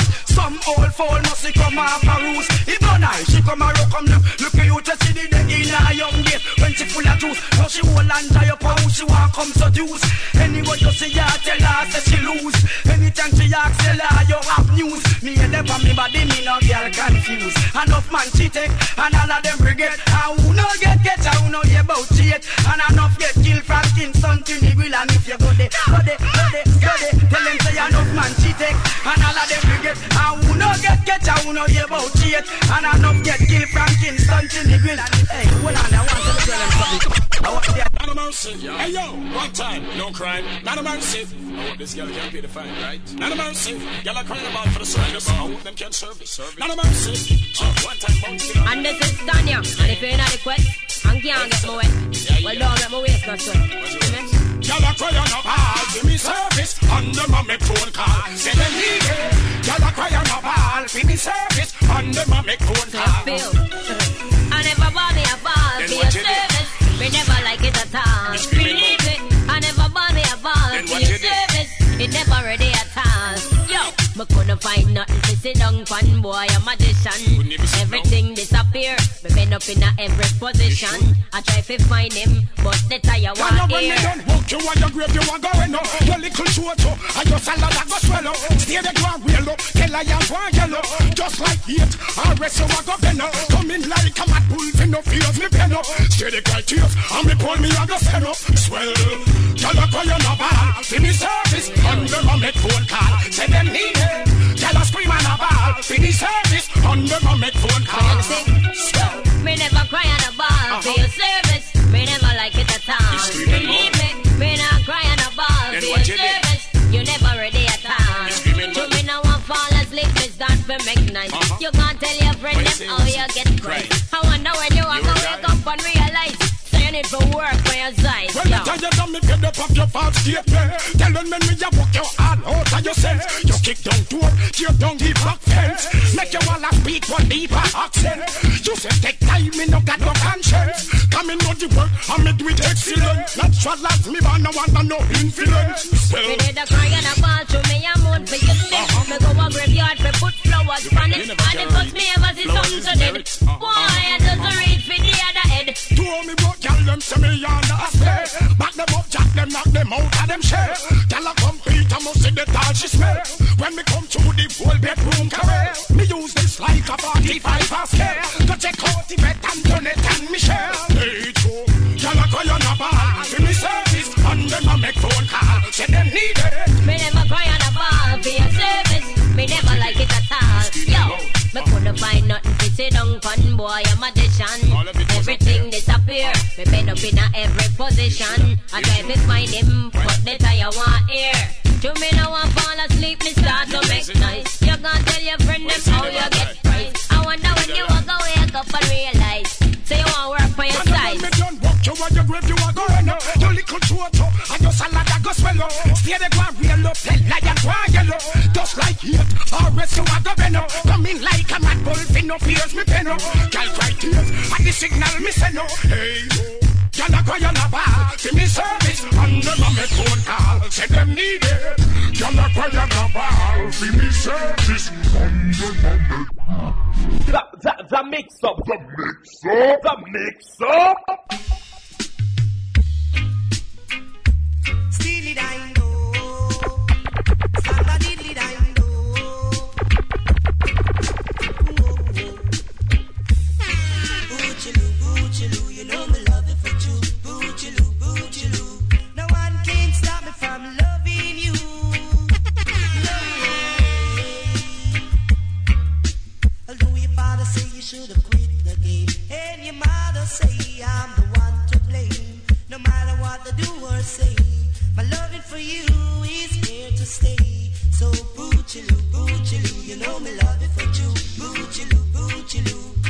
Some old fool must come off a roost. If no nice, she come a rock come look. Look at you to see the day in a young day when she full of juice. Now she hold and tie up how she want come seduce. Anyway you see her tell her say she lose. Anytime she ask tell her you have news. Me and them on me body me no girl confused. Enough man she take and all of them brigade. And who no get get and who no hear about it. And enough get killed from Kingston to Negril and if you go there, go there, go there, get get and who no hear about it. And enough get killed from Kingston to Negril and hey, hold on, I want to tell them something. I want to Not a mercy. Hey yo, one time, no crime. Not a mercy. I hope this girl can pay the fine, right? Not a mercy. Girl are crying about for the service. I hope them can service. Not a mercy. Uh, one time, bounce. And this is Tanya. And if you're not request, and can't get my wet. Well, don't let my waist not sweat. Y'all are crying up hard, give me service. Under my make phone call, say them need it. Y'all are crying up hard, give me service. Under my make phone call. I never bought me a ball Then for what your you did? service. We never like it at all. Believe it. I never bought me a ball Then for what your you did? service. It never ready at all. Me couldn't find nothing to sit down pan boy I'm a magician. Everything disappear. Me been up in a every position. I try to find him, but the tire you want when me here. done hook you on your grave you want going up Your little short up and your salad a go swallow Stay there go and wheel up Tell I am one yellow. Just like it I rest you a go up. Come in like a mad bull Fin no fears me up. Stay there cry tears And me pull me a go up. Swell a on a ball See me service Under my make phone call. Say them need it Tell a scream on a ball me service Under my make phone call Me never cry on a ball for your uh-huh. service. Me never like it at all. Believe me, me not cry on a ball Then for your you did? service. You never ready at all. To me now want fall asleep, me start to make nice. Uh-huh. You can't tell your friend them how you get crazy. I wonder when you are gonna wake up and realize. Saying it for work for your size. Well, me tell you that me fed up of your false statement. Telling me me you walk your all out of your sense. You kick down door, tear down the back fence. Make you all a speak one deeper accent. You say take time, me no got no conscience. Come in know the work, and me do it excellent. Natural as me, but no one no influence. Well, Me did a cry and a ball to me a moon for you slip. Me go a graveyard for put flowers on it. And the first me ever see something so dead. Them say me on the aspect. Back them up, jack them, knock them out of them shell. Tell a compete, I must see the tall she smell. When me come to the full bedroom career, me use this like a 45 a scale. To check out the vet and done it and Michelle. Hey, true, y'all a cry on a ball. Me service, and them a make phone call. Say them need it. Me never cry on a ball for your service. Me never like it at all. Yo, me couldn't find nothing to sit down fun boy, a magician. Disappear. Me been up in every position. I try to find him, but the tire want air. To me now I fall asleep, me start to make noise. You can't tell your friend them how you get price. I wonder when you walk away, wake up and realize. Say you want work for your size. me done walk you on your grave, you a going up. Your little short up, and your salad a go swell up. There, go and real up, tell lion go and yellow. Just like it, or rest you a go bend. Come in like a mad bull, fin no fears me pen up. Girl cry tears, and the signal me send up. Hey, Y'all a cry on a ball, me service, them a phone call. Say them need it. Y'all a cry on a ball, me service, and them a make The, the, the mix up. The mix up. The mix up. should have quit the game. And your mother say I'm the one to blame. No matter what the doers say, my loving for you is here to stay. So boochiloo, boochiloo, you know me love it for you. Boochiloo, boochiloo.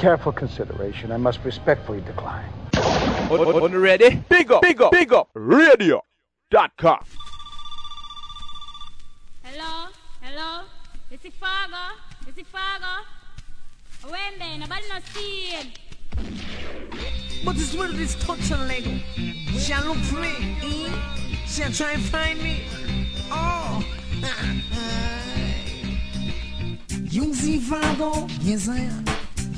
careful consideration, I must respectfully decline. On, ready? Big up, big up, big up, radio.com. Hello, hello, Is it Fargo, Is it Fargo. When Wembe, nobody not see him. But this world is total legal. Shall look for me, eh? Shall try and find me? Oh! You see Fargo? yes I am.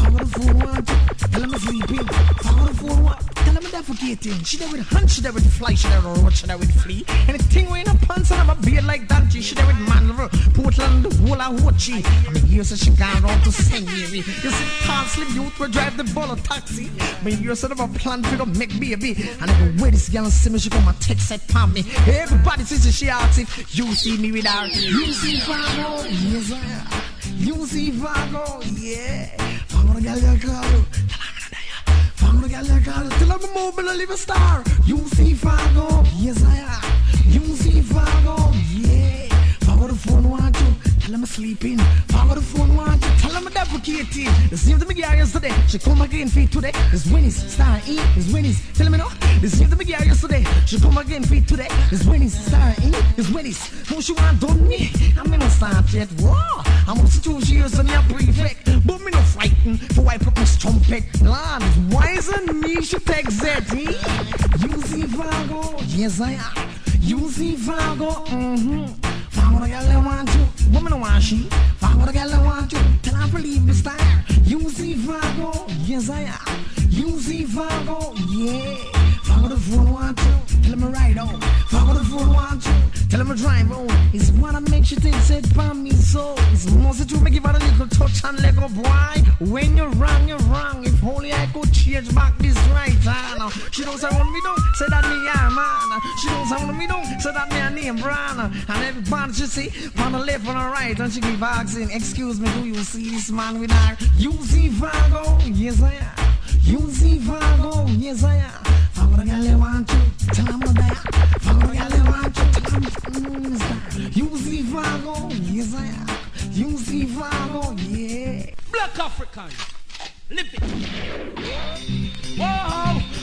I'm a I the want you. Tell him I'm sleeping. The fool want Tell him I'm defecating. She there with hunch, she there with fly, she there with roach, she there with flea. Anything we in a pants and have a beard like that, she there with man, Portland, the whole of Hochi. I mean, years that she gone around to St. Mary. You see, parsley youth will drive the ball of taxi. I mean, you're sort of a plan for to make baby. And every way this girl see me, she come and text it palm me. Everybody says she asks if you see me with her. You see Fargo? Yes, I am. You see Fargo? Yeah. Fargo, the girl you call you. Fargo, the girl till I'm a mobile superstar. you call you. Till I'm a Tell him I'm sleeping. Fargo, the phone you. Tell him I'm defecating. The same to me girl yesterday. She come again feet today. It's Winnie's. Star E. It's Winnie's. Tell me no. The same to me girl yesterday. She come again feet today. It's Winnie's. Star E. It's Winnie's. Who she want done me? I'm in a start yet. I'm up two years and you're prefect. But me no frightened for wipe up my trumpet. Lord, wise and me she take that. eh? You see Fargo? Yes, I am. You see Fargo? Mm-hmm. Fargo the girl that want you. Woman don't want she. Fargo the girl that want you. Her to leave the star. You see Fargo? Yes, I am. You see Fargo? Yeah. Fargo the phone want you. Tell him to ride on. Fargo the phone want you. Tell him to drive on. It's wanna make you think said by me so. It's mostly to make you a little touch and let go boy. When you're wrong, you're wrong. If only I could change back this right hand. She knows I want me don't say that me yeah man. She knows I want me don't say that me a name Brian. And everybody she see on the left and the right and she keep asking, excuse me, do you see this man with her? You see Fargo? Yes I am. You see Fargo? Yes I am. Black African. Live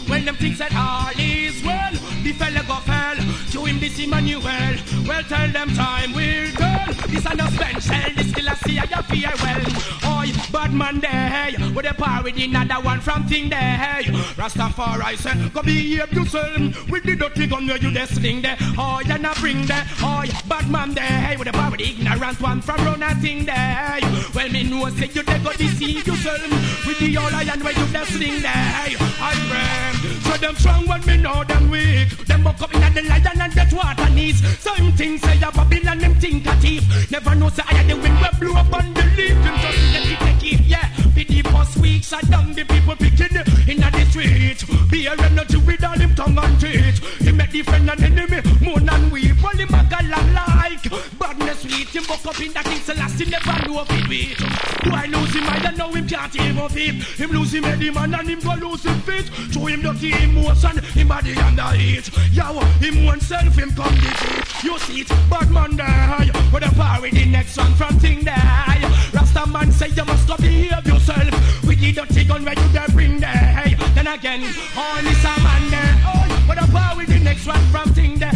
when them things that all is well, the fella go fell to him this Emmanuel. Well, tell them time will tell. This and shell, this still a see I fear well. Oi, bad man there, with a power with another one from thing there. Rastafari said, go behave yourself with the dirty gun where you there sling there. Oi, and I bring there. Oi, bad man there, with a power with the ignorant one from run a thing there. Well, me know say you there go deceive yourself with the all iron where you there sling there. I pray, so them strong when me know them weak. Them buck up in the lion and get water needs. Some things say a Babylon, them think a thief. Never know say I had the wind where blow up on the leaf. Them just let it take it, yeah. Be the first week, shut down the people picking in the street. Be a energy with all him tongue and teeth. He make the friend and enemy, moon and weep. All him a galang like badness sweet. Him buck up in the king Celestia, never know if it wait. Do I lose him? I don't know him can't even fit. Him lose him head, him and him go lose him fit. Show him dirty emotion, him body under it. Yo, him oneself, him come defeat. You see it, bad man die. With a power with the next one from thing die. Rasta man say you must go behave yourself. With the dirty gun where you there bring there. Then again, all this a man there. Oh, with a power with the next one from thing there.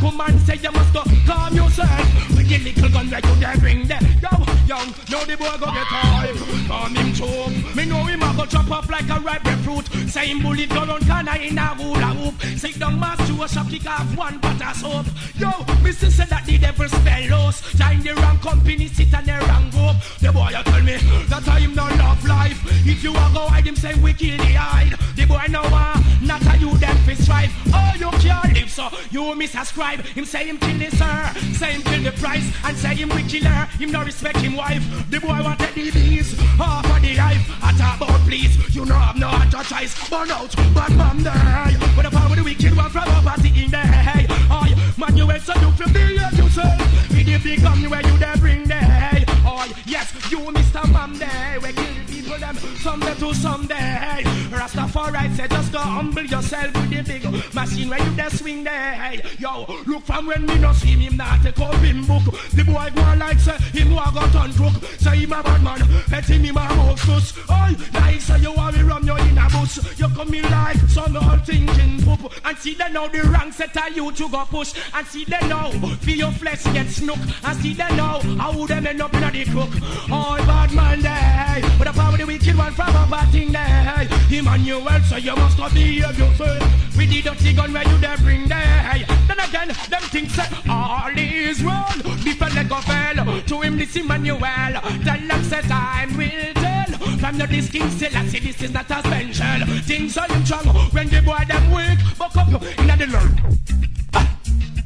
Black woman say you must go calm yourself. With the little gun where you there bring there. Yo, young, now the boy go get high. Calm him choke. Me know him a go chop up like a ripe fruit. Same bullet go run corner in a hula hoop. Sit down to a shop kick off one pot of soap. Yo, still say that the devil spell lost. Join the wrong company, sit on the wrong group. The boy you tell me that I him no love life. If you a go hide him, say we kill the hide. The boy no uh, not a you them fi strive. Oh, you can't live so you misascribe. Him say him kill the sir, say him kill the price, and say him we kill her. Him no respect him wife. The boy want the bees, half of the life. I talk about please, you know have no other choice. Burn out, bad man there. With the power of the wicked one from a party in there. Oh, man, you ain't so you behave yourself. With the big gun where you there bring there. Oh, yes, you Mr. There. Where kill people them someday to someday. Rastafari said just go humble yourself with the big machine where you there swing there. Yo, look from when me no see him not take up him book. The boy go like say him go got on crook. Say him a bad man, let him him a mouth sus. Oi, like say you want me run you in a bus. You come in like some old thinking poop. And see then now the wrong set of you to go push. And see then now feel your flesh get snook. And see then now how them end up in a the crook. All bad man there, but the power wicked one from a bad thing there. Emmanuel, so you must not behave yourself. With the dirty gun where you there bring there. Then again, them things say all is well. Before they go fell to him this Emmanuel. Tell them say time will tell. From the this king still I see this is not a special. Things are strong when the boy them weak. Buck up in the lurk.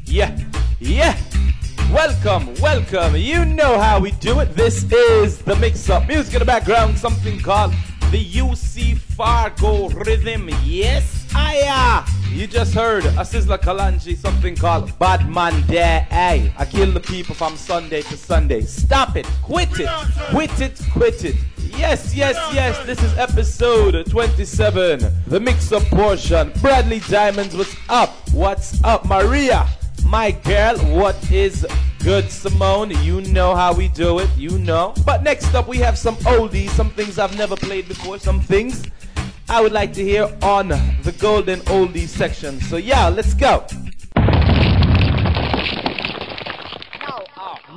Yeah, yeah. Welcome, welcome. You know how we do it. This is the mix up. Music in the background, something called the UC Fargo Rhythm. Yes, I aya. You just heard a Sizzla Kalonji, something called Bad Man Day. Hey, I kill the people from Sunday to Sunday. Stop it, quit it, quit it, quit it. Yes, yes, yes. This is episode 27, the mix up portion. Bradley Diamonds, what's up? What's up, Maria? My girl, what is good, Simone? You know how we do it, you know. But next up, we have some oldies, some things I've never played before, some things I would like to hear on the Golden Oldies section. So, yeah, let's go.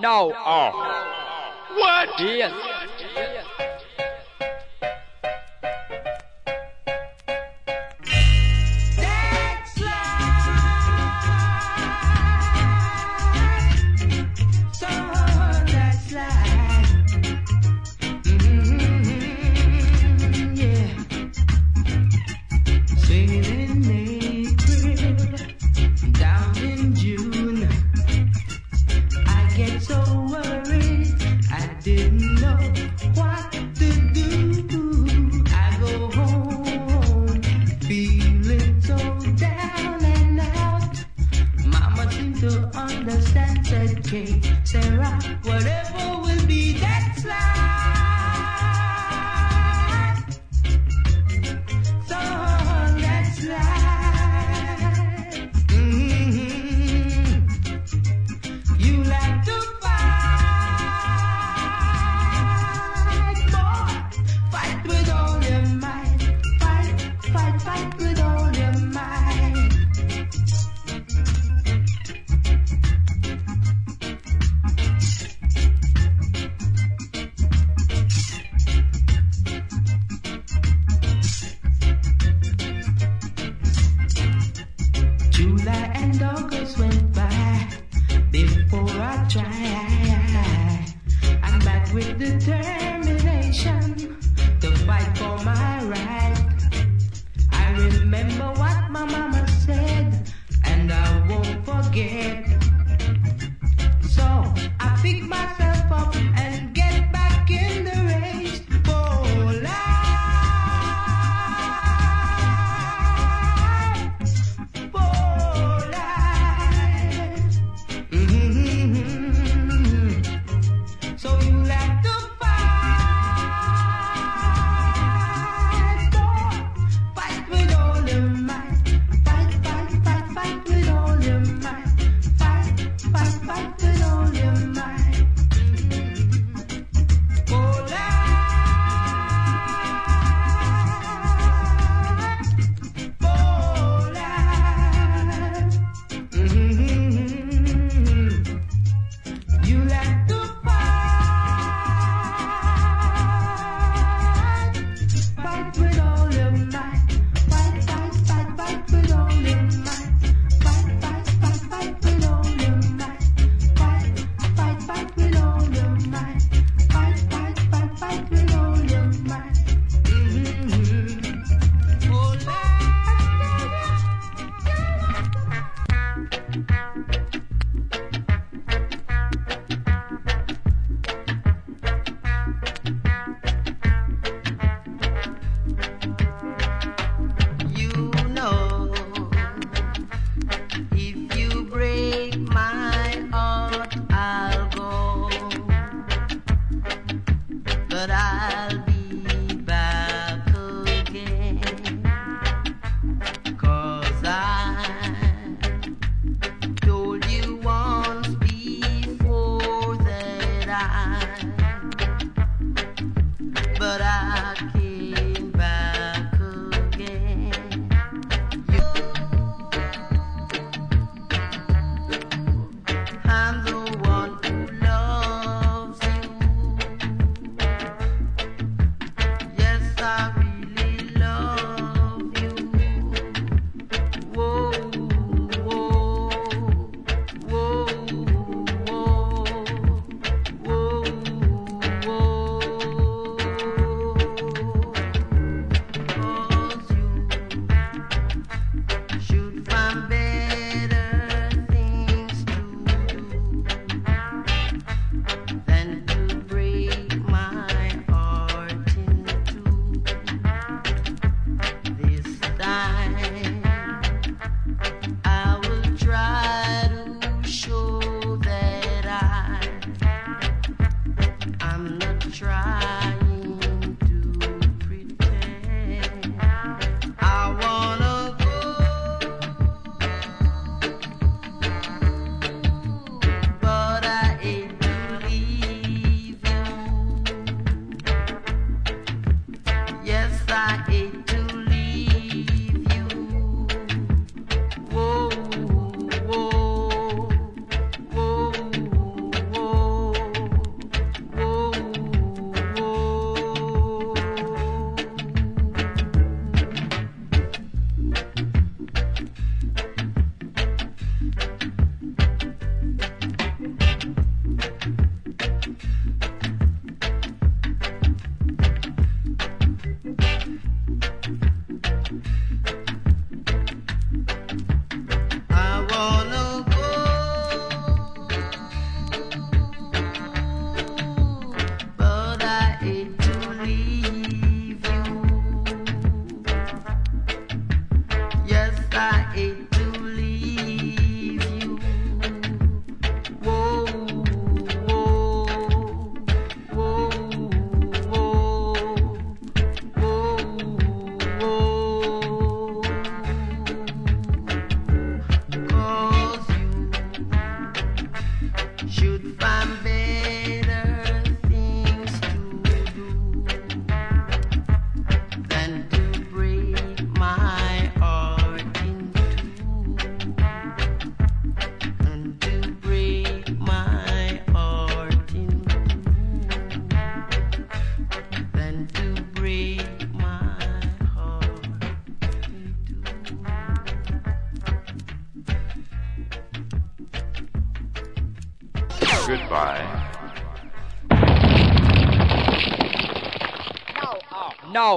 No. Oh. oh. What? Yes.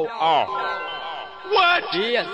Oh. What? Yes.